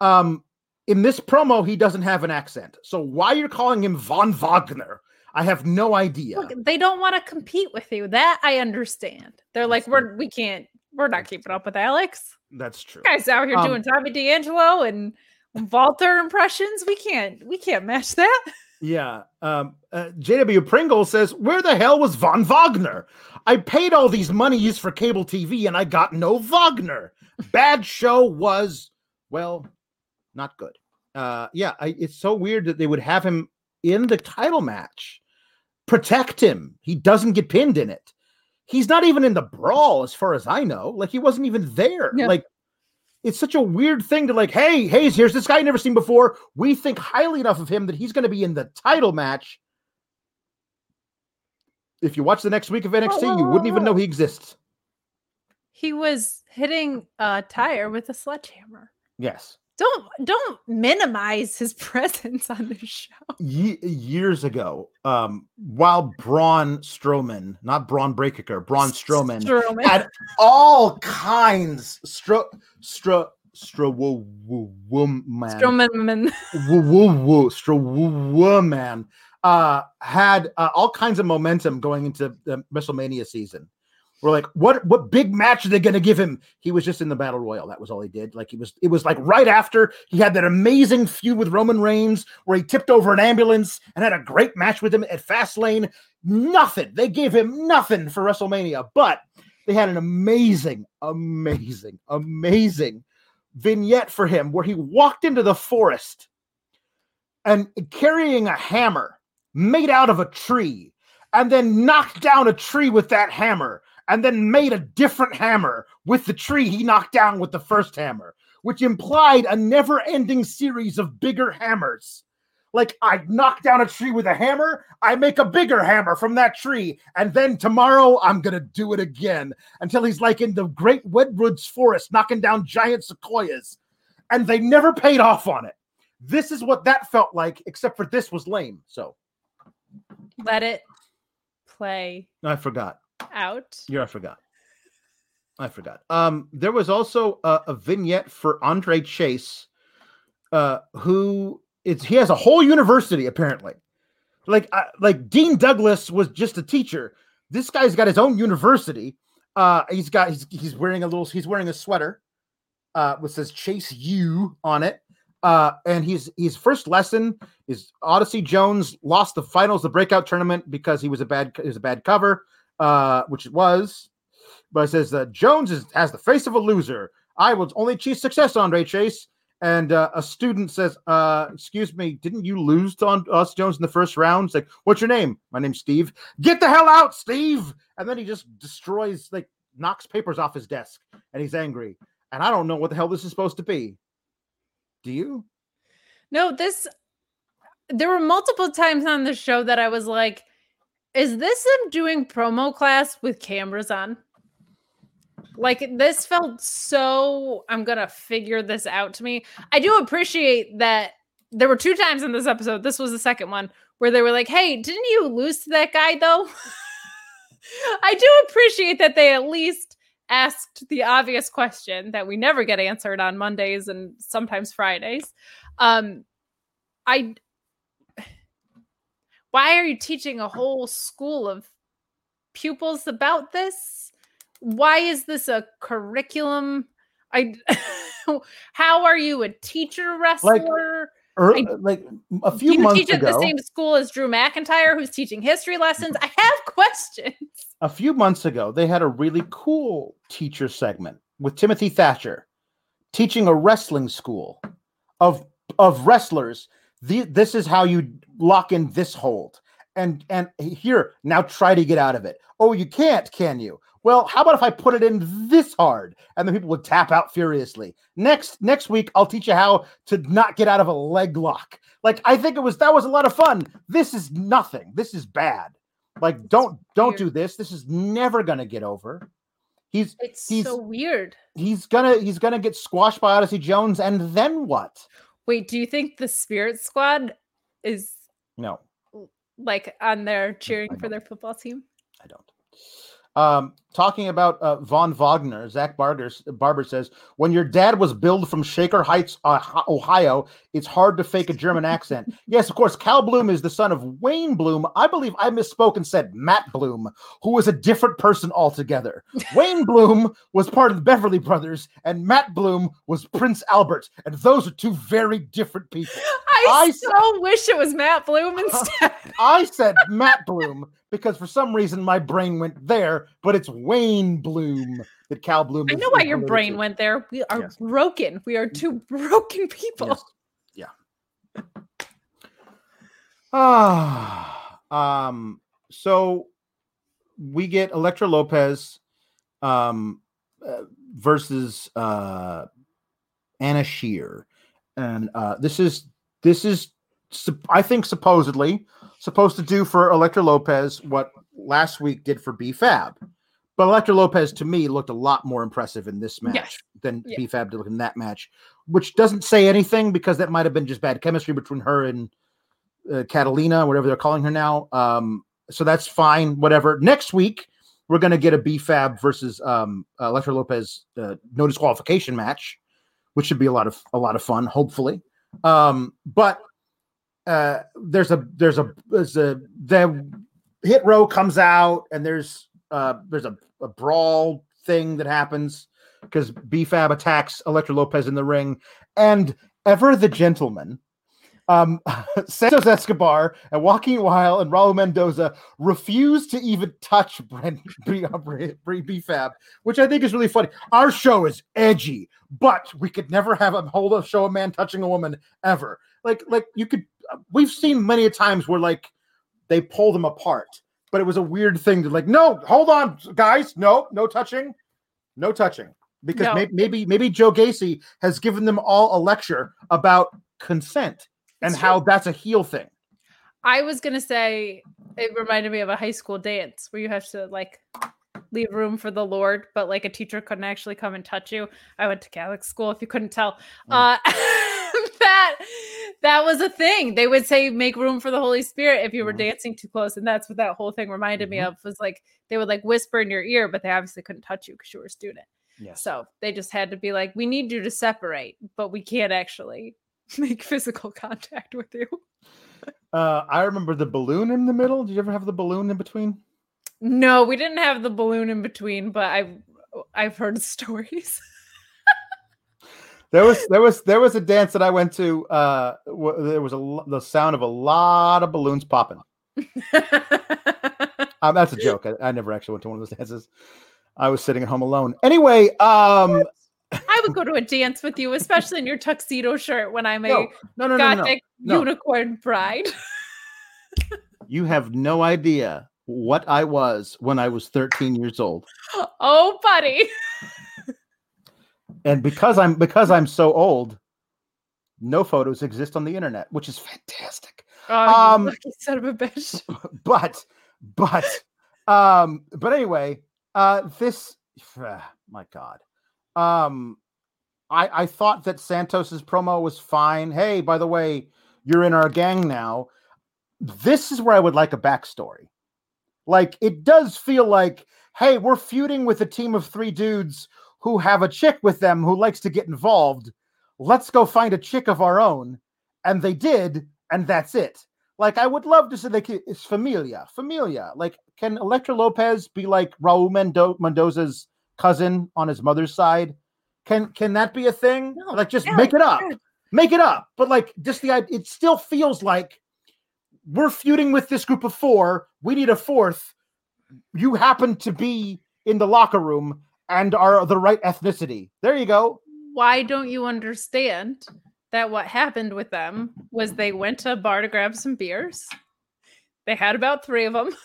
Um, in this promo, he doesn't have an accent, so why you're calling him Von Wagner? I have no idea. Look, they don't want to compete with you. That I understand. They're like, That's we're we can't, we're not keeping up with Alex. That's true. Guys out here Um, doing Tommy D'Angelo and Walter impressions. We can't, we can't match that. [laughs] Yeah. Um, uh, JW Pringle says, Where the hell was Von Wagner? I paid all these monies for cable TV and I got no Wagner. Bad show was, well, not good. Uh, yeah, I, it's so weird that they would have him in the title match. Protect him. He doesn't get pinned in it. He's not even in the brawl, as far as I know. Like, he wasn't even there. Yeah. Like, it's such a weird thing to like, hey, Hayes, here's this guy I've never seen before. We think highly enough of him that he's going to be in the title match. If you watch the next week of NXT, you wouldn't even know he exists. He was hitting a tire with a sledgehammer. Yes. Don't don't minimize his [laughs] presence on this show. Ye- years ago, um, while Braun Strowman, not Bron Breakker, Braun Strowman, Strowman. had all kinds stro stro stro woo woo woo man Strowman. woo woo woo stro woo woo man uh had uh, all kinds of momentum going into the WrestleMania season. We're like, what what big match are they to give him? He was just in the battle royal. That was all he did. Like he was, it was like right after he had that amazing feud with Roman Reigns, where he tipped over an ambulance and had a great match with him at Fastlane. Nothing. They gave him nothing for WrestleMania, but they had an amazing, amazing, amazing vignette for him where he walked into the forest and carrying a hammer made out of a tree and then knocked down a tree with that hammer and then made a different hammer with the tree he knocked down with the first hammer, which implied a never ending series of bigger hammers. Like, I knock down a tree with a hammer, I make a bigger hammer from that tree, and then tomorrow I'm gonna do it again until he's like in the great Redwoods forest knocking down giant sequoias. And they never paid off on it. This is what that felt like, except for this was lame. So Let it play I forgot. Out. Yeah, I forgot. I forgot. Um, there was also a, a vignette for Andre Chase, uh, who it's he has a whole university apparently. Like, uh, like Dean Douglas was just a teacher. This guy's got his own university. Uh, he's got he's, he's wearing a little he's wearing a sweater, uh, which says Chase U on it. Uh, and he's his first lesson is Odyssey Jones lost the finals, the breakout tournament because he was a bad is a bad cover, uh, which it was. But it says that Jones is, has the face of a loser. I will only achieve success, Andre Chase. And uh, a student says, uh, "Excuse me, didn't you lose to on- us Jones in the first round?" It's like, "What's your name?" My name's Steve. Get the hell out, Steve! And then he just destroys, like, knocks papers off his desk, and he's angry. And I don't know what the hell this is supposed to be. Do you? No, this there were multiple times on the show that I was like, is this them doing promo class with cameras on? Like this felt so I'm gonna figure this out to me. I do appreciate that there were two times in this episode. This was the second one where they were like, Hey, didn't you lose to that guy though? [laughs] I do appreciate that they at least asked the obvious question that we never get answered on Mondays and sometimes Fridays. Um, I why are you teaching a whole school of pupils about this? Why is this a curriculum? I [laughs] how are you a teacher wrestler? Or, I- like a few you months teach at ago, the same school as Drew McIntyre, who's teaching history lessons? I have [laughs] questions. a few months ago, they had a really cool teacher segment with Timothy Thatcher teaching a wrestling school of of wrestlers. The, this is how you lock in this hold. And and here, now try to get out of it. Oh, you can't, can you? Well, how about if I put it in this hard? And then people would tap out furiously. Next next week, I'll teach you how to not get out of a leg lock. Like I think it was that was a lot of fun. This is nothing. This is bad. Like don't don't do this. This is never gonna get over. He's It's He's- so weird. he's gonna he's gonna get squashed by Odyssey Jones, and then what? Wait, do you think the Spirit Squad is No, like on there cheering for their football team? I don't. Um, talking about uh, Von Wagner, Zach Barber, Barber says, when your dad was billed from Shaker Heights, uh, Ohio, it's hard to fake a German accent. [laughs] Yes, of course, Cal Bloom is the son of Wayne Bloom. I believe I misspoke and said Matt Bloom, who was a different person altogether. [laughs] Wayne Bloom was part of the Beverly Brothers, and Matt Bloom was Prince Albert, and those are two very different people. [laughs] I so wish it was Matt Bloom instead. I said Matt Bloom because for some reason my brain went there, but it's Wayne Bloom that Cal Bloom. I know why your brain to. went there. We are Yes. broken. We are two [laughs] broken people. Yes. Yeah. Ah, um. So we get Elektra Lopez, um, uh, versus uh, Anna Shear, and uh, this is this is I think supposedly supposed to do for Elektra Lopez what last week did for B Fab. But Elektra Lopez to me looked a lot more impressive in this match Yes. than Yeah. B Fab did in that match, which doesn't say anything because that might have been just bad chemistry between her and uh, Catalina, whatever they're calling her now. Um, so that's fine, whatever. Next week, we're going to get a B Fab versus um, Elektra Lopez uh, no disqualification match, which should be a lot of a lot of fun, hopefully. Um, but uh, there's a there's a there's a the hit row comes out and there's uh there's a, a brawl thing that happens because BFAB attacks Elektra Lopez in the ring and ever the gentleman um [laughs] Santos Escobar and Joaquin Wilde and Raul Mendoza refuse to even touch Brent [laughs] B- B- BFAB, which I think is really funny. Our show is edgy, but we could never have a hold of show a man touching a woman ever. Like like you could we've seen many a times where like they pull them apart, but it was a weird thing to like, no, hold on, guys, no, no touching, no touching. Because No. may- maybe maybe Joe Gacy has given them all a lecture about consent and It's how that's a heel thing. I was gonna say it reminded me of a high school dance where you have to like leave room for the Lord, but like a teacher couldn't actually come and touch you. I went to Catholic school, if you couldn't tell. Uh, [laughs] [laughs] that that was a thing. They would say make room for the Holy Spirit if you were Mhm. dancing too close, and that's what that whole thing reminded me Mhm. of. Was like they would like whisper in your ear, but they obviously couldn't touch you because you were a student. Yes. So they just had to be like, we need you to separate, but we can't actually [laughs] make physical contact with you. Uh, I remember the balloon in the middle. Did you ever have the balloon in between? No, we didn't have the balloon in between, but I've I've heard [laughs] stories. There was there was there was a dance that I went to. Uh, there was a the sound of a lot of balloons popping. [laughs] Um, that's a joke. I, I never actually went to one of those dances. I was sitting at home alone. Anyway, um, I would go to a dance with you, especially in your tuxedo shirt when I'm a no, no, no, no, gothic no. unicorn bride. [laughs] You have no idea what I was when I was 13 years old. oh, buddy. [laughs] And because I'm because I'm so old, no photos exist on the internet, which is fantastic. Oh, Um, lucky son of a bitch. [laughs] But but um but anyway, uh this [sighs] my god. Um I I thought that Santos's promo was fine. Hey, by the way, you're in our gang now. This is where I would like a backstory. Like it does feel like, hey, we're feuding with a team of three dudes who have a chick with them who likes to get involved. Let's go find a chick of our own. And they did, and that's it. Like I would love to say like it's familia, familia. Like can Elektra Lopez be like Raul Mendo- Mendoza's cousin on his mother's side? Can can that be a thing? No, like just make it up, make it up. But like just the it still feels like we're feuding with this group of four. We need a fourth. You happen to be in the locker room and are the right ethnicity. There you go. Why don't you understand that what happened with them was they went to a bar to grab some beers? They had about three of them. [laughs]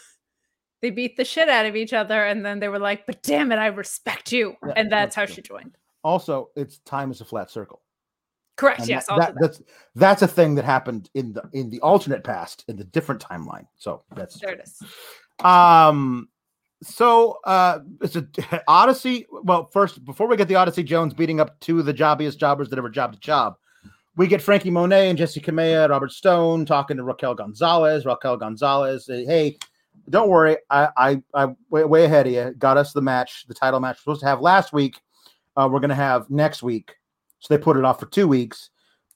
They beat the shit out of each other, and then they were like, "But damn it, I respect you," Yeah, and that's how that's she joined. Also, it's time is a flat circle. Correct. And yes. that- that. that's that's a thing that happened in the in the alternate past in the different timeline. So that's There it is. um so uh it's a [laughs] Odyssey. Well, first before we get the Odyssey Jones beating up two of the jobbiest jobbers that ever jobbed a job, we get Frankie Monet and Jessi Kamea, Robert Stone talking to Raquel Gonzalez. Raquel Gonzalez, say, hey, don't worry, I I I way, way ahead of you. Got us the match, the title match we're supposed to have last week. Uh, we're gonna have next week. So they put it off for two weeks.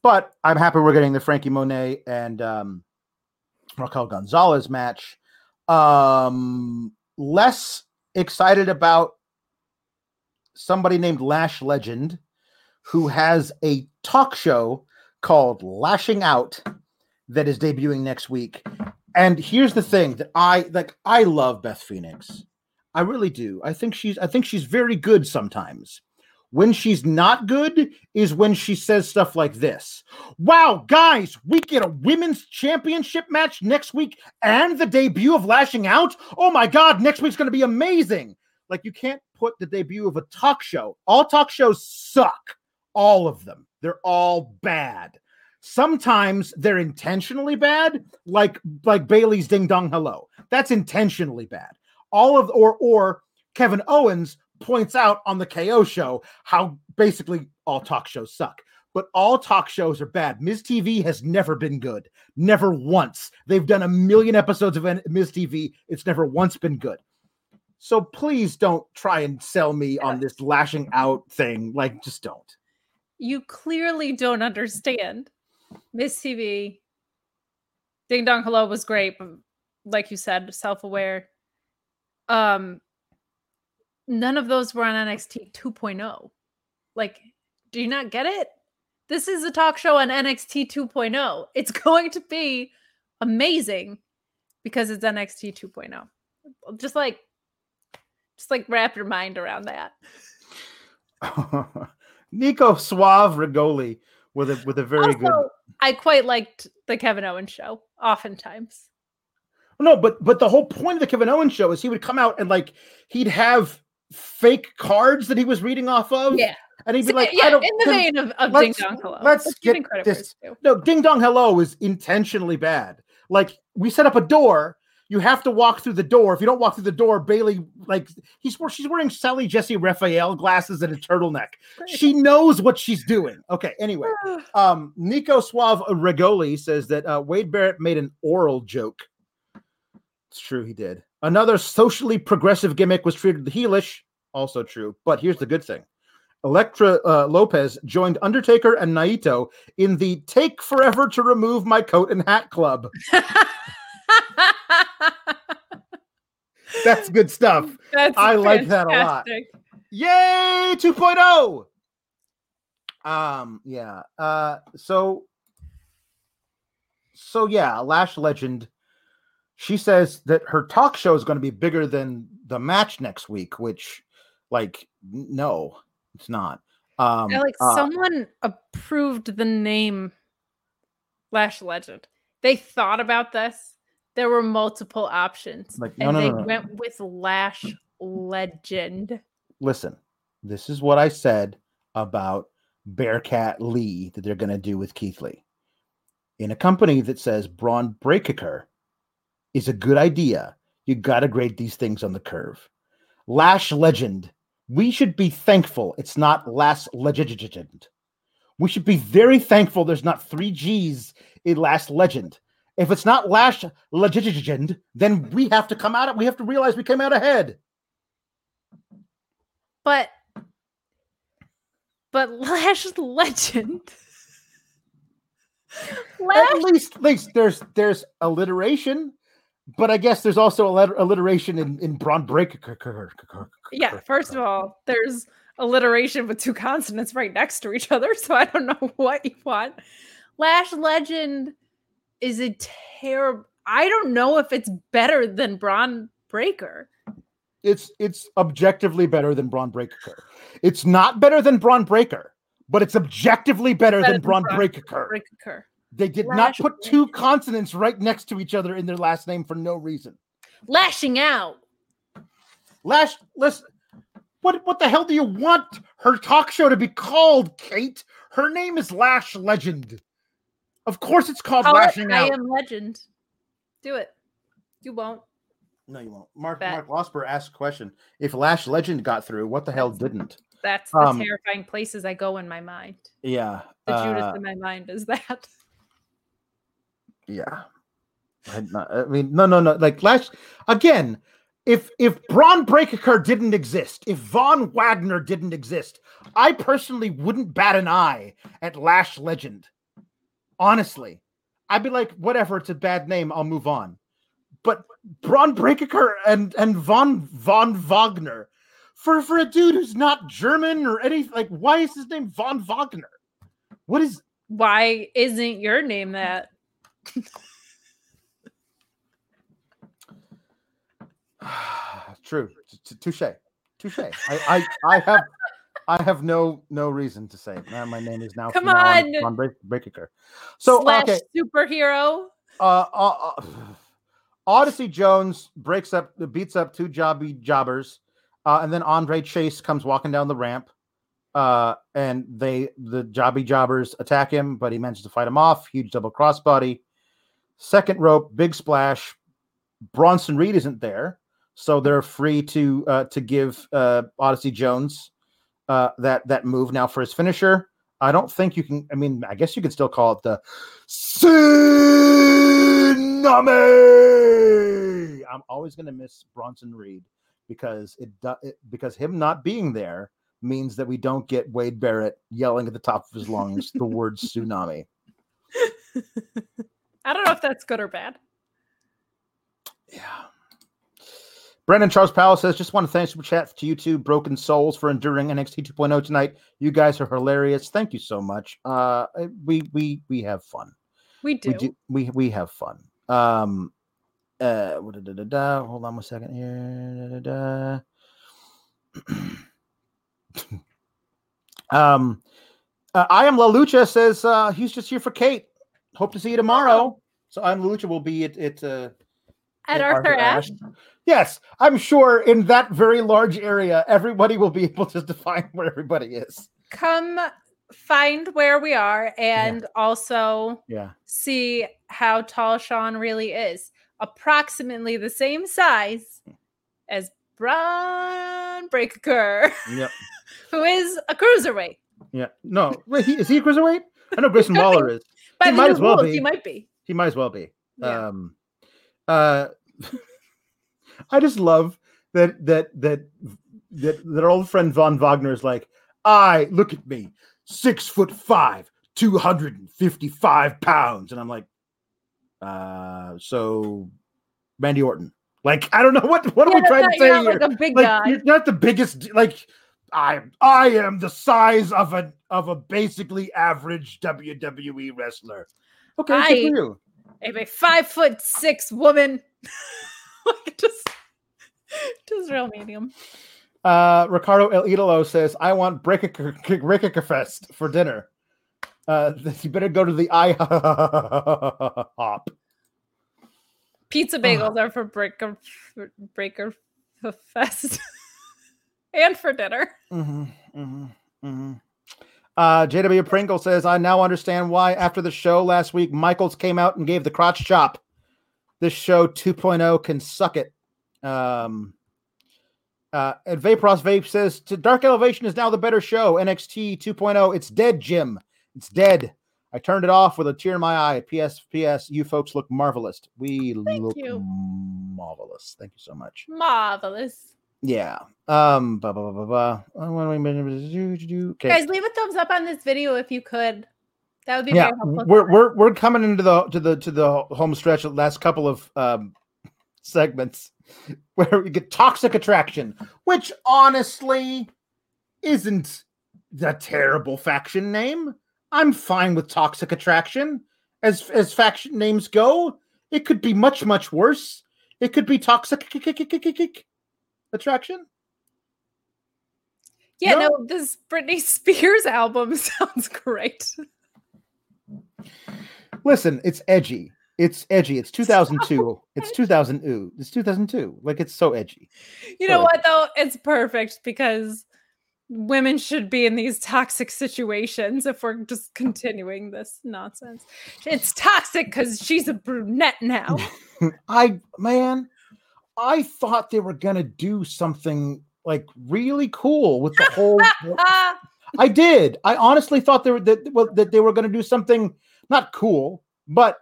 But I'm happy we're getting the Frankie Monet and um, Raquel Gonzalez match. Um, less excited about somebody named Lash Legend who has a talk show called Lashing Out that is debuting next week. And here's the thing that I like I love Beth Phoenix. I really do. I think she's I think she's very good sometimes. When she's not good is when she says stuff like this. Wow, guys, we get a women's championship match next week and the debut of Lashing Out. Oh my god, next week's going to be amazing. Like you can't put the debut of a talk show. All talk shows suck. All of them. They're all bad. Sometimes they're intentionally bad, like like Bayley's Ding Dong Hello. That's intentionally bad. All of or or Kevin Owens points out on the KO show how basically all talk shows suck. But all talk shows are bad. Miz TV has never been good. Never once. They've done a million episodes of Miz TV. It's never once been good. So please don't try and sell me on this lashing out thing. Like, just don't. You clearly don't understand. Miz TV, Ding Dong Hello was great, but like you said, self-aware. Um, none of those were on NXT 2.0. Like, do you not get it? This is a talk show on NXT 2.0. It's [laughs] going to be amazing because it's NXT 2.0. Just like, just like wrap your mind around that. [laughs] Nico Suave Rigoli with a with a very good I quite liked the Kevin Owens show. Oftentimes, No, but but the whole point of the Kevin Owens show is he would come out and like he'd have fake cards that he was reading off of. yeah, And he'd be like, yeah, I don't in the vein of, of Ding Dong Hello. let's him get this- No, Ding Dong Hello is intentionally bad. Like we set up a door, you have to walk through the door. If you don't walk through the door, Bayley like he's she's wearing Sally Jessy Raphael glasses and a turtleneck. She knows what she's doing. Okay, anyway. [sighs] Um, Nico Suave Regoli says that uh, Wade Barrett made an oral joke. It's true, he did. Another socially progressive gimmick was treated heelish. Also true. But here's the good thing Elektra uh, Lopez joined Undertaker and Naito in the Take Forever to Remove My Coat and Hat Club. [laughs] That's good stuff. That's I like that a lot. Yay, 2.0. Um, yeah. Uh, so, so yeah, Lash Legend. She says that her talk show is going to be bigger than the match next week, which, like, no, it's not. Um, Yeah, like uh, someone approved the name Lash Legend. They thought about this. There were multiple options, Like, no, and no, they no, went with Lash Legend. listen, this is what I said about Bearcat Lee that they're going to do with Keith Lee. In a company that says Bron Breakker is a good idea, you got to grade these things on the curve. Lash Legend, we should be thankful it's not Last Legend. We should be very thankful there's not three G's in Last Legend. If it's not Lash Legend, then we have to come out. We have to realize we came out ahead. But but Lash Legend. Lash at least, at least there's there's alliteration, but I guess there's also a letter, alliteration in in Bron Breakker. Yeah, first of all, there's alliteration with two consonants right next to each other, [laughs] so I don't know what you want. Lash Legend is a terrible. I don't know if it's better than Bron Breakker. it's it's objectively better than Bron Breakker. It's not better than Bron Breakker, but it's objectively better, Better than than Braun Braun Breaker. Breaker. They did not put two consonants right next to each other in their last name for no reason. Lashing out. Lash, listen, what what the hell do you want her talk show to be called, Kate? Her name is Lash Legend. Of course, it's called Call it Lashing I am legend. Do it. You won't. No, you won't. Mark Bet. Mark Losper asked a question. If Lash Legend got through, what the hell didn't? That's the Um, terrifying places I go in my mind. Yeah. The uh, Judas in my mind is that. Yeah. I, not- I mean, no, no, no. Like Lash again. If if Bron Breakker didn't exist, if Von Wagner didn't exist, I personally wouldn't bat an eye at Lash Legend. Honestly, I'd be like, whatever. It's a bad name. I'll move on. But Bron Breakker and and Von Von Wagner, for for a dude who's not German or anything, like why is his name Von Wagner? What is Why isn't your name that? [sighs] True. Touche. Touche. I, I I have I have no no reason to say. Now my name is now Come on. on Break Breaker. So Slash okay, superhero. uh, uh, uh, Odyssey Jones breaks up, beats up two jobby jobbers, uh, and then Andre Chase comes walking down the ramp, uh, and they the jobby jobbers attack him, but he manages to fight him off. Huge double crossbody, second rope, big splash. Bronson Reed isn't there, so they're free to uh, to give uh, Odyssey Jones uh, that that move now for his finisher. I don't think you can. I mean, I guess you could still call it the Tsunami. I'm always going to miss Bronson Reed because it, it because him not being there means that we don't get Wade Barrett yelling at the top of his lungs the word [laughs] tsunami. [laughs] I don't know if that's good or bad. Yeah. Brendan Charles Powell says, just want to thank Super Chat to you two broken souls for enduring NXT 2.0 tonight. You guys are hilarious. Thank you so much. Uh, we we we have fun. We do. We do we we have fun. Um uh da, da, da, hold on one second here. [clears throat] Um uh, I am La Lucha says uh he's just here for Kate. Hope to see you tomorrow. So I am La Lucha will be at at uh At at Arthur Ashe. Yes, I'm sure in that very large area, everybody will be [laughs] able to define where everybody is. Come find where we are and also Yeah. see how tall Sean really is. Approximately the same size as Bron Breakker, Yep. [laughs] who is a cruiserweight. Yeah. No. Wait, he, is he a cruiserweight? I know Grayson [laughs] Waller is. By He the might as well rules, be. he might be. He might as well be. Yeah. Um uh [laughs] I just love that that that that our old friend Von Wagner is like, I look at me, six foot five, 255 pounds. And I'm like, uh so Randy Orton. Like, I don't know what what are we trying to say you're not here? like a big like guy. you're not the biggest like I I am the size of a of a basically average WWE wrestler. Okay, good I- for you. I'm a five foot six woman. [laughs] like just, just real medium. Uh, Ricardo El Idolo says, "I want Breakfast for dinner." Uh, [laughs] you better go to the IHOP. Pizza bagels are for breaker breaker fest [laughs] and for dinner. Mm-hmm, mm-hmm, mm-hmm. Uh, JW Pringle says, I now understand why after the show last week, Michaels came out and gave the crotch chop. This show 2.0 can suck it. Um, uh, and Vaporos Vape says, to Dark Elevation is now the better show. NXT 2.0, it's dead, Jim. It's dead. I turned it off with a tear in my eye. P.S. P.S. You folks look marvelous. We look you. marvelous. Thank you so much. Marvelous. Yeah. Um. Blah, blah, blah, blah, blah. Okay. Guys, leave a thumbs up on this video if you could. That would be yeah, very helpful. we're we're we're coming into the to the to the home stretch. The last couple of um [laughs] segments [laughs] where we get toxic attraction, which honestly isn't the terrible faction name. I'm fine with toxic attraction as as faction names go. It could be much much worse. It could be toxic attraction. yeah, no. no, this Britney [laughs] Spears album [laughs] sounds great. Listen, it's edgy. It's edgy. It's 2002. It's 2000. Ooh, it's 2002. Like it's so edgy. You know Right. what though? It's perfect because women should be in these toxic situations if we're just continuing this nonsense. It's toxic because she's a brunette now. [laughs] I man, I thought they were gonna do something like really cool with the whole. [laughs] I did. I honestly thought they were that well, that they were gonna do something not cool, but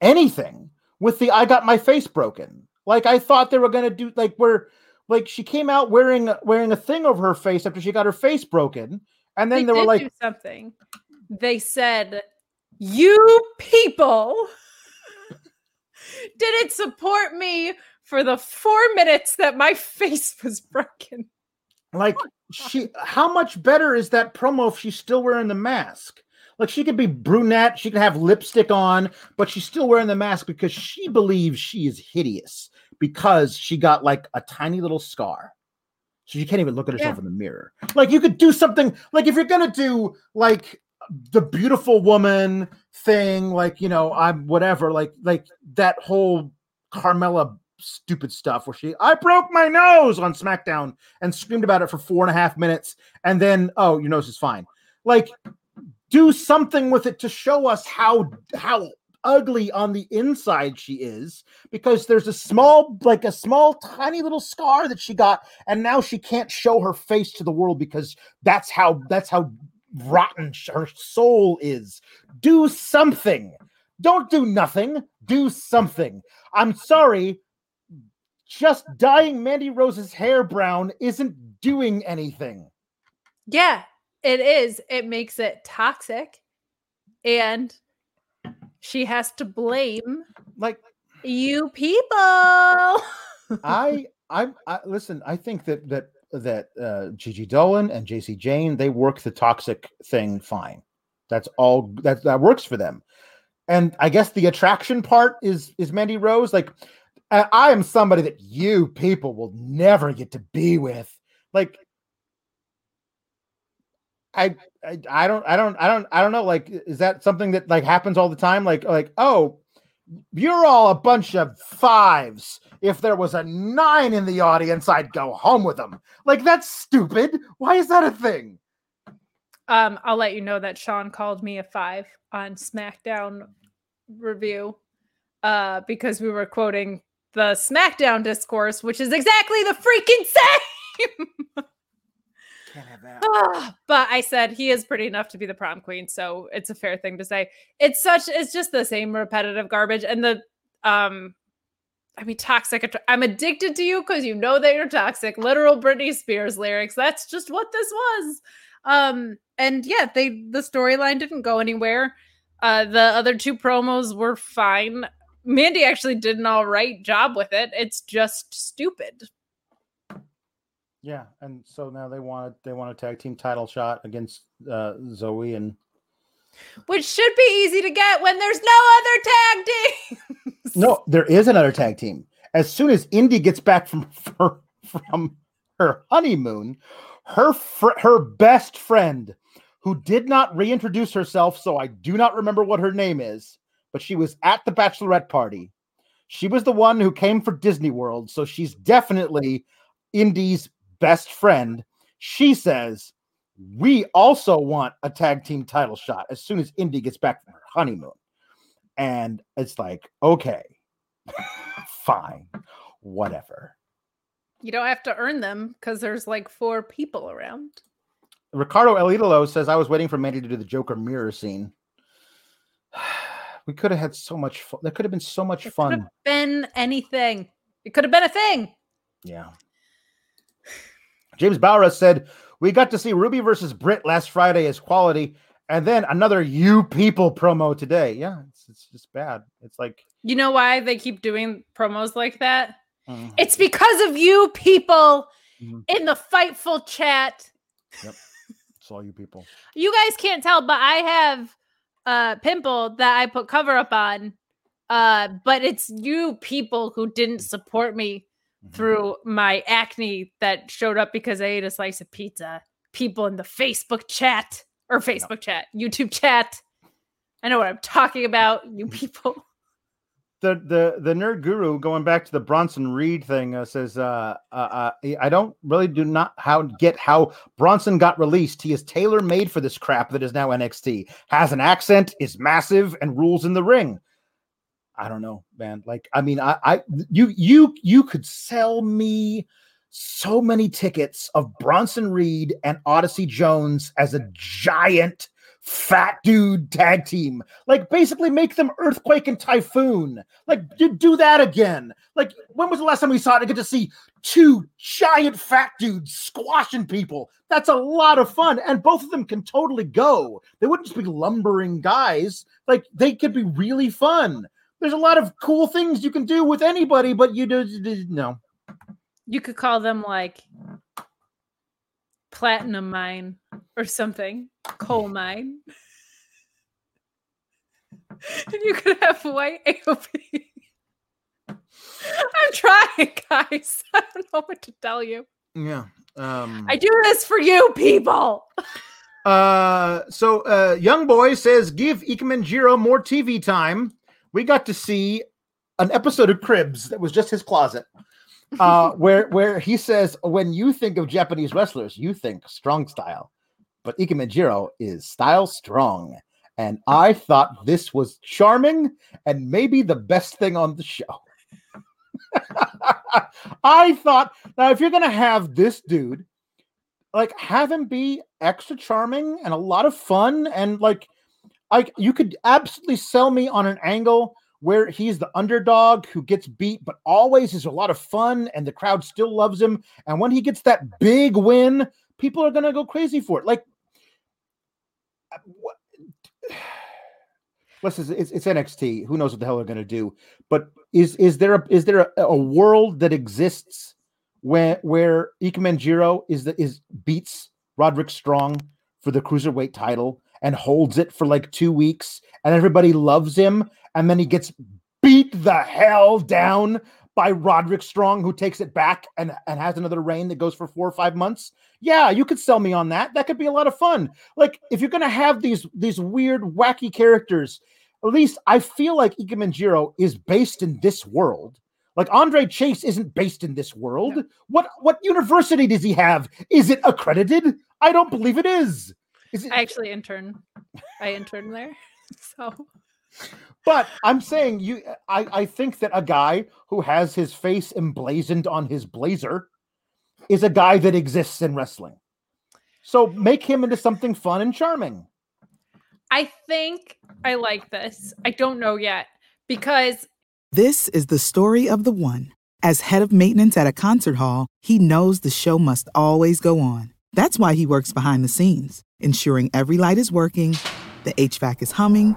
anything with the I got my face broken. Like I thought they were gonna do like where like she came out wearing wearing a thing over her face after she got her face broken, and then they they, were like, do something. They said, "You people [laughs] didn't support me for the four minutes that my [laughs] face was broken." like she how much better is that promo if she's still wearing the mask like she could be brunette she could have lipstick on but she's still wearing the mask because she believes she is hideous because she got like a tiny little scar so she can't even look at herself Yeah. in the mirror like you could do something like if you're gonna do like the beautiful woman thing like you know i'm whatever like like that whole carmella stupid stuff where she i broke my nose on smackdown and screamed about it for four and a half minutes and then oh your nose is fine. Like do something with it to show us how how ugly on the inside she is because there's a small like a small tiny little scar that she got and now she can't show her face to the world because that's how that's how rotten her soul is. Do something. Don't do nothing. Do something. I'm sorry just dyeing mandy rose's hair brown isn't doing anything Yeah, it is. It makes it toxic, and she has to blame like you people. [laughs] I, I, I listen. I think that that that uh, Gigi Dolin and Jacy Jayne they work the toxic thing fine. That's all that that works for them. And I guess the attraction part is is Mandy Rose. Like I, I am somebody that you people will never get to be with. Like I, I I don't I don't I don't I don't know. Like is that something that like happens all the time? Like like oh you're all a bunch of fives. If there was a nine in the audience, I'd go home with them. Like that's stupid. Why is that a thing? um, I'll let you know that Sean called me a five on SmackDown review, uh, because we were quoting the SmackDown discourse, which is exactly the freaking same. Can't have that. Ah, but I said he is pretty enough to be the prom queen, so it's a fair thing to say. It's such it's just the same repetitive garbage and the um I mean toxic I'm addicted to you cuz you know that you're toxic. Literal Britney Spears lyrics. That's just what this was. Um and yeah, they the storyline didn't go anywhere. Uh the other two promos were fine. Mandy actually did an all right job with it. It's just stupid. Yeah, and so now they want they want a tag team title shot against uh, Zoe and which should be easy to get when there's no other tag teams. No, there is another tag team. As soon as Indi gets back from [laughs] her, from her honeymoon, her fr- her best friend, who did not reintroduce herself, so I do not remember what her name is, but she was at the bachelorette party. She was the one who came for Disney World, so she's definitely Indi's best friend. She says, "We also want a tag team title shot as soon as Indi gets back from her honeymoon." And it's like, okay, [laughs] fine, whatever. You don't have to earn them because there's like four people around. Ricardo El Idolo says, I was waiting for Mandy to do the Joker mirror scene. We could have had so much fun. That could have been so much It could fun. have been anything. It could have been a thing. Yeah. James Bauer said, We got to see Ruby versus Britt last Friday as quality, and then another You People promo today. Yeah, it's, it's just bad. It's like, You know why they keep doing promos like that? mm, It's because of you people Mhm. in the Fightful chat. Yep, [laughs] it's all you people. You guys can't tell, but I have a pimple that I put cover up on. Uh, but it's you people who didn't support me Mhm. through my acne that showed up because I ate a slice of pizza. People in the Facebook chat or Facebook chat, YouTube chat. I know what I'm talking about, you people. The the the nerd guru going back to the Bronson Reed thing uh, says uh, uh, uh I don't really do not how get how Bronson got released. He is tailor made for this crap that is now NXT. Has an accent, is massive, and rules in the ring. I don't know, man. Like I mean, I I you you you could sell me so many tickets of Bronson Reed and Odyssey Jones as a giant fat dude tag team. Like basically make them Earthquake and Typhoon. Like do, do that again. Like when was the last time we saw it? I get to see two giant fat dudes squashing people. That's a lot of fun. And both of them can totally go. They wouldn't just be lumbering guys. Like they could be really fun. There's a lot of cool things you can do with anybody, but you do no. You could call them like platinum mine or something, coal mine. [laughs] and you could have white AOP. [laughs] I'm trying, guys. [laughs] I don't know what to tell you. Yeah. Um I do this for you people. Uh, so uh, young boy says, "Give Ikemen Jiro more TV time." We got to see an episode of Cribs that was just his closet, [laughs] uh, [laughs] where where he says, "When you think of Japanese wrestlers, you think strong style, but Ikemen Jiro is style strong." And I thought this was charming and maybe the best thing on the show. [laughs] I thought now if you're gonna have this dude like have him be extra charming and a lot of fun and like like you could absolutely sell me on an angle where he's the underdog who gets beat but always is a lot of fun and the crowd still loves him and when he gets that big win people are going to go crazy for it like uh, what [sighs] Listen, it's, it's NXT. Who knows what the hell they're going to do? But is is there a, is there a, a world that exists where where Ikemen Jiro is the is beats Roderick Strong for the cruiserweight title and holds it for like two weeks, and everybody loves him, and then he gets beat the hell down by Roderick Strong, who takes it back and, and has another reign that goes for four or five months. Yeah, you could sell me on that. That could be a lot of fun. Like if you're gonna have these these weird, wacky characters, at least I feel like Ikemen Jiro is based in this world. Like Andre Chase isn't based in this world. What what university does he have? Is it accredited? I don't believe it is. Is it? I actually intern. I interned there. [laughs] So But I'm saying you. I I think that a guy who has his face emblazoned on his blazer is a guy that exists in wrestling. So make him into something fun and charming. I think I like this. I don't know yet because This is the story of the one. As head of maintenance at a concert hall, he knows the show must always go on. That's why he works behind the scenes, ensuring every light is working, the HVAC is humming,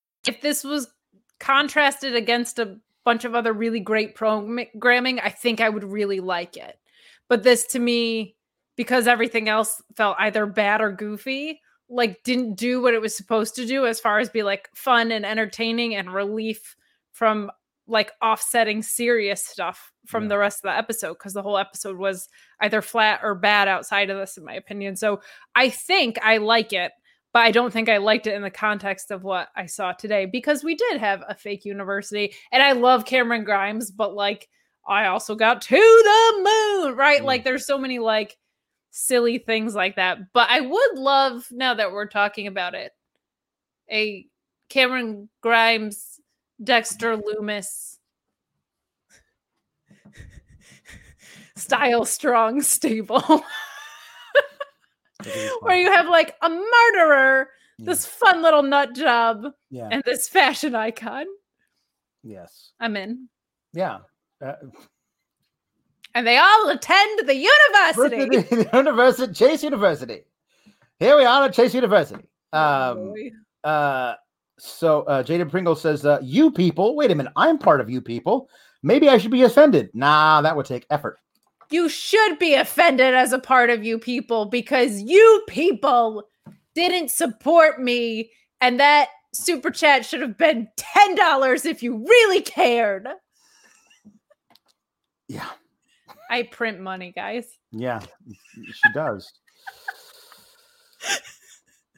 If this was contrasted against a bunch of other really great programming, I think I would really like it. But this to me, because everything else felt either bad or goofy, like didn't do what it was supposed to do as far as be like fun and entertaining and relief from like offsetting serious stuff from Yeah. the rest of the episode because the whole episode was either flat or bad outside of this in my opinion. So I think I like it but I don't think I liked it in the context of what I saw today because we did have a fake university and I love Cameron Grimes, but like I also got to the moon, right? Mm. Like there's so many like silly things like that. But I would love, now that we're talking about it, a Cameron Grimes, Dexter Lumis [laughs] style strong stable. [laughs] where you have like a murderer, this fun little nut job, yeah and this fashion icon. yes I'm in. yeah uh, And they all attend the university. University, [laughs] University, Chase University. Here we are at Chase University. Oh, Um, uh, so uh, Jaden Pringle says, uh, "You people, wait a minute, I'm part of you people. Maybe I should be offended. Nah, that would take effort. You should be offended as a part of you people because you people didn't support me and that super chat should have been $10 if you really cared. Yeah, I print money, guys. yeah, she does."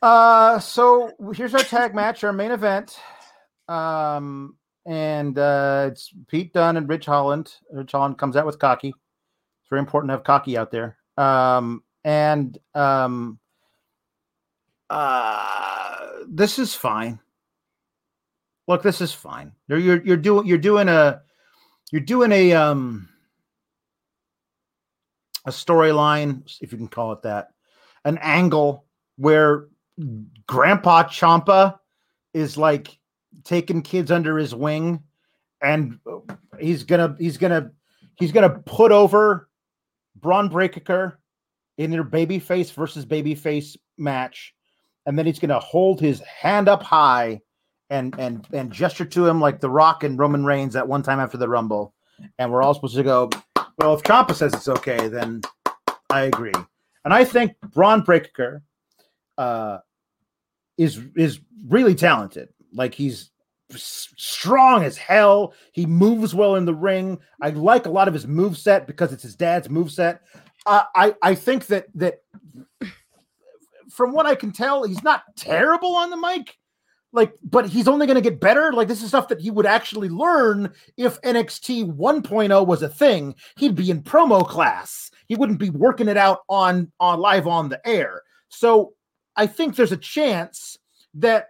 Uh, so here's our tag match, our main event. Um, and uh, it's Pete Dunne and Ridge Holland. Ridge Holland comes out with cocky. Very important to have cocky out there. Um, and um, uh, this is fine. Look, this is fine. You're you're, you're doing you're doing a you're doing a um a storyline, if you can call it that, an angle where Grandpa Ciampa is like taking kids under his wing, and he's gonna he's gonna he's gonna put over Bron Breakker in their babyface versus babyface match, and then he's gonna hold his hand up high and and and gesture to him like The Rock and Roman Reigns at one time after the Rumble, and we're all supposed to go. Well, if Ciampa says it's okay, then I agree. And I think Bron Breakker uh, is is really talented. Like he's strong as hell. He moves well in the ring. I like a lot of his move set because it's his dad's move set. Uh, I I think that that from what I can tell, he's not terrible on the mic. Like, but he's only going to get better. Like, this is stuff that he would actually learn if NXT 1.0 was a thing. He'd be in promo class. He wouldn't be working it out on on live on the air. So I think there's a chance that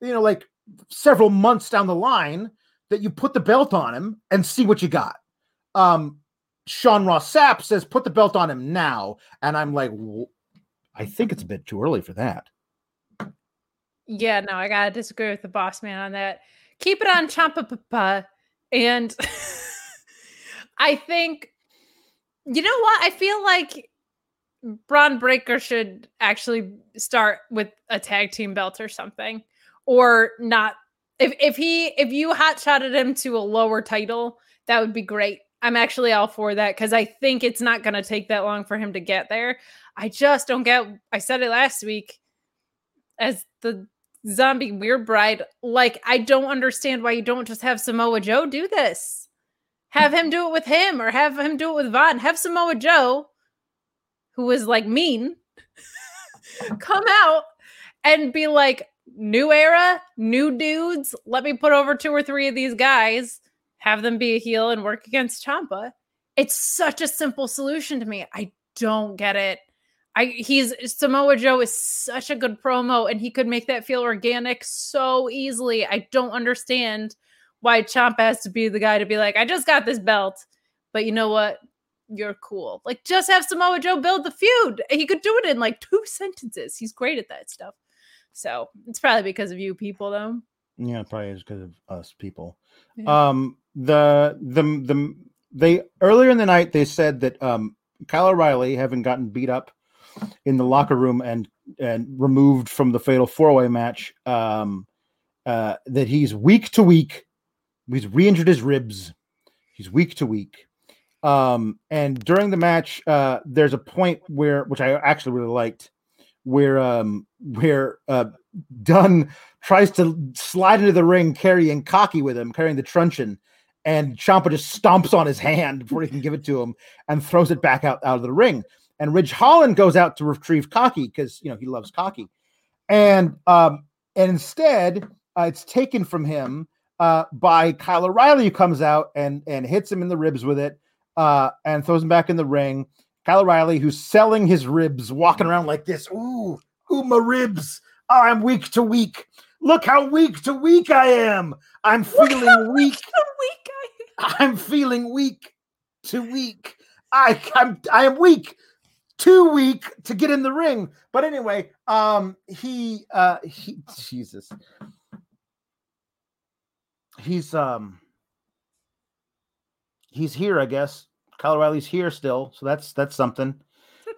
you know, like several months down the line, that you put the belt on him and see what you got. Um, Sean Ross Sapp says, "Put the belt on him now," and I'm like, I think it's a bit too early for that. Yeah, no, I gotta disagree with the boss man on that. Keep it on Ciampa Papa. And [laughs] I think, you know what? I feel like Bron Breakker should actually start with a tag team belt or something, or not. If if he if you hot shotted him to a lower title, that would be great. I'm actually all for that because I think it's not going to take that long for him to get there. I just don't get. I said it last week as the zombie weird bride. Like, I don't understand why you don't just have Samoa Joe do this. Have him do it with him or have him do it with Von. Have Samoa Joe, who was like mean, [laughs] come out and be like, new era, new dudes. Let me put over two or three of these guys, have them be a heel and work against Ciampa. It's such a simple solution to me. I don't get it. I he's Samoa Joe is such a good promo and he could make that feel organic so easily. I don't understand why Champa has to be the guy to be like, I just got this belt, but you know what? You're cool. Like just have Samoa Joe build the feud. He could do it in like two [laughs] sentences. He's great at that stuff. So it's probably because of you people though. Yeah, probably is because of us people. Yeah. Um the the the they earlier in the night they said that um Kyle O'Reilly, having gotten beat up in the locker room and and removed from the fatal four way match, um, uh, that he's week to week. He's re-injured his ribs. He's week to week. Um, and during the match, uh, there's a point where, which I actually really liked, where um, where uh, Dunne tries to slide into the ring carrying Cocky with him, carrying the truncheon, and Ciampa just stomps on his hand before he can give it to him and throws it back out, out of the ring. And Ridge Holland goes out to retrieve Cocky because you know he loves Cocky, and um, and instead uh, it's taken from him uh, by Kyle O'Reilly, who comes out and and hits him in the ribs with it, uh, and throws him back in the ring. Kyle O'Reilly, who's selling his ribs, walking around like this. Ooh, ooh, my ribs. Oh, I'm weak to weak. Look how weak to weak I am. I'm feeling weak. weak I'm feeling weak to weak. I I'm I am weak, too weak to get in the ring. But anyway, um, he uh he Jesus. He's um he's here, I guess. Kyle O'Reilly's here still, so that's that's something.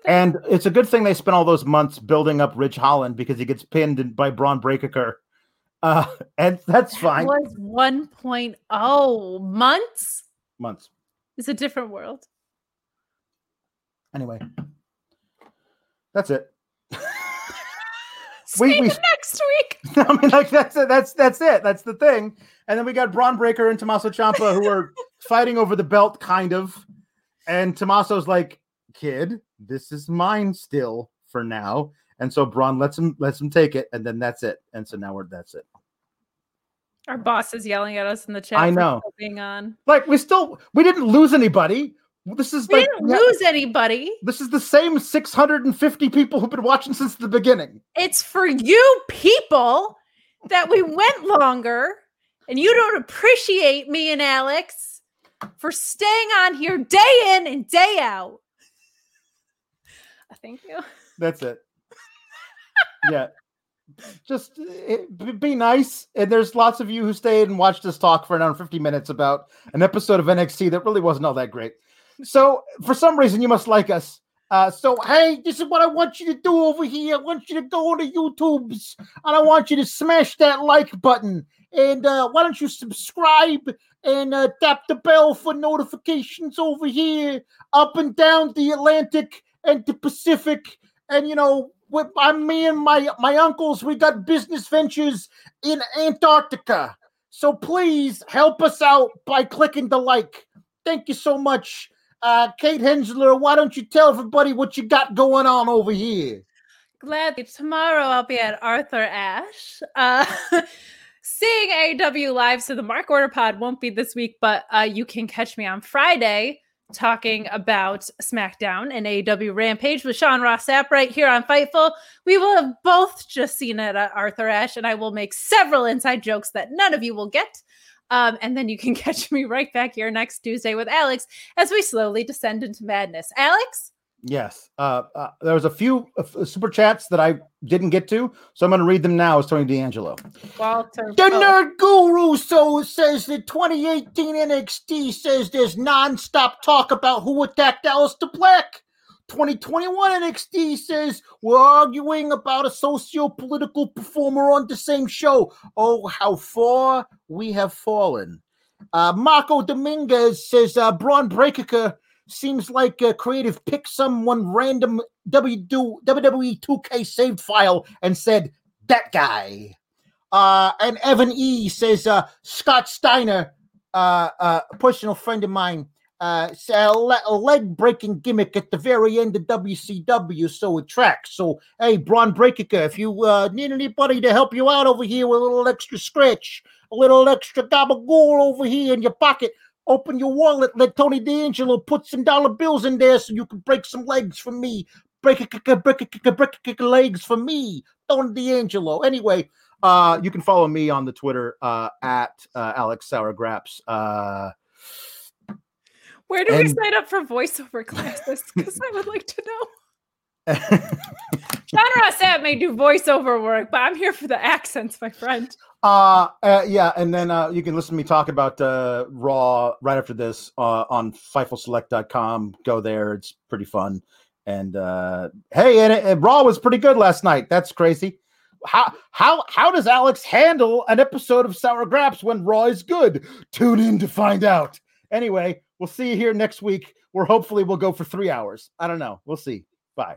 And it's a good thing they spent all those months building up Ridge Holland because he gets pinned by Bron Breakker uh, [laughs] and that's fine. That was 1.0 months. Months. It's a different world. Anyway, that's it. we, we next week. [laughs] I mean, like that's it. That's that's it. That's the thing. And then we got Bron Breakker and Tommaso Ciampa who are [laughs] fighting over the belt, kind of. And Tommaso's like, "Kid, this is mine still for now." And so Bron lets him lets him take it, and then that's it. And so now we're that's it. Our boss is yelling at us in the chat. I know. being on. Like we still we didn't lose anybody. This is we like, didn't lose anybody. This is the same 650 people who've been watching since the beginning. It's for you people that we went longer, and you don't appreciate me and Alex for staying on here day in and day out. Thank you. [laughs] That's it yeah. Just it, be nice. And there's lots of you who stayed and watched us talk for an hour and 50 minutes about an episode of NXT that really wasn't all that great. So for some reason, you must like us. Uh, so hey, this is what I want you to do over here. I want you to go on the YouTubes and I want you to smash that like button. And uh, why don't you subscribe and uh, tap the bell for notifications over here, up and down the Atlantic and the Pacific. And you know, with I, me and my my uncles, we got business ventures in Antarctica. So please help us out by clicking the like. Thank you so much. Uh, Kate Hensler, why don't you tell everybody what you got going on over here? Gladly. Tomorrow I'll be at Arthur Ashe. Uh, [laughs] seeing AEW live, so the Mark Order Pod won't be this week, but uh, you can catch me on Friday talking about SmackDown and AEW Rampage with Sean Ross Sapp right here on Fightful. We will have both just seen it at Arthur Ashe, and I will make several inside jokes that none of you will get. Um, and then you can [laughs] catch me right back here next Tuesday with Alex as we slowly descend into madness. Alex? Yes. Uh, uh, there was a few uh, super chats that I didn't get to, so I'm going to read them now. It's Tony D'Angelo. Walter. The Nerd Guru so says that 2018 NXT says there's non-stop talk about who attacked Aleister Black. 2021 NXT says we're arguing about a socio-political performer on the same show. Oh, how far we have fallen. Uh, Marco Dominguez says uh, Bron Breakker seems like a creative picked someone random WWE 2K saved file and said that guy. Uh, and Evan E says uh, Scott Steiner, uh, uh, a personal friend of mine, uh, a, leg breaking gimmick at the very end of WCW, so it tracks. So, hey, Bron Breakker, if you uh, need anybody to help you out over here with a little extra scratch, a little extra gabagool over here in your pocket, open your wallet, let Tony D'Angelo put some dollar bills in there so you can break some legs for me. Break a break a break a kick legs for me, Tony D'Angelo. Anyway, uh, you can follow me on the Twitter uh, at uh, Alex Sourgraps. Uh, Where do and... we sign up for voiceover classes? [laughs] Because I would like to know. [laughs] John Ross may do voiceover work, but I'm here for the accents, my friend. Uh, uh yeah, and then uh, you can listen to me talk about uh, Raw right after this uh, on FightfulSelect.com. Go there; it's pretty fun. And uh, hey, and, and Raw was pretty good last night. That's crazy. How how how does Alex handle an episode of Sour Grapes when Raw is good? Tune in to find out. Anyway, we'll see you here next week, where hopefully we'll go for three hours. I don't know. We'll see. Bye.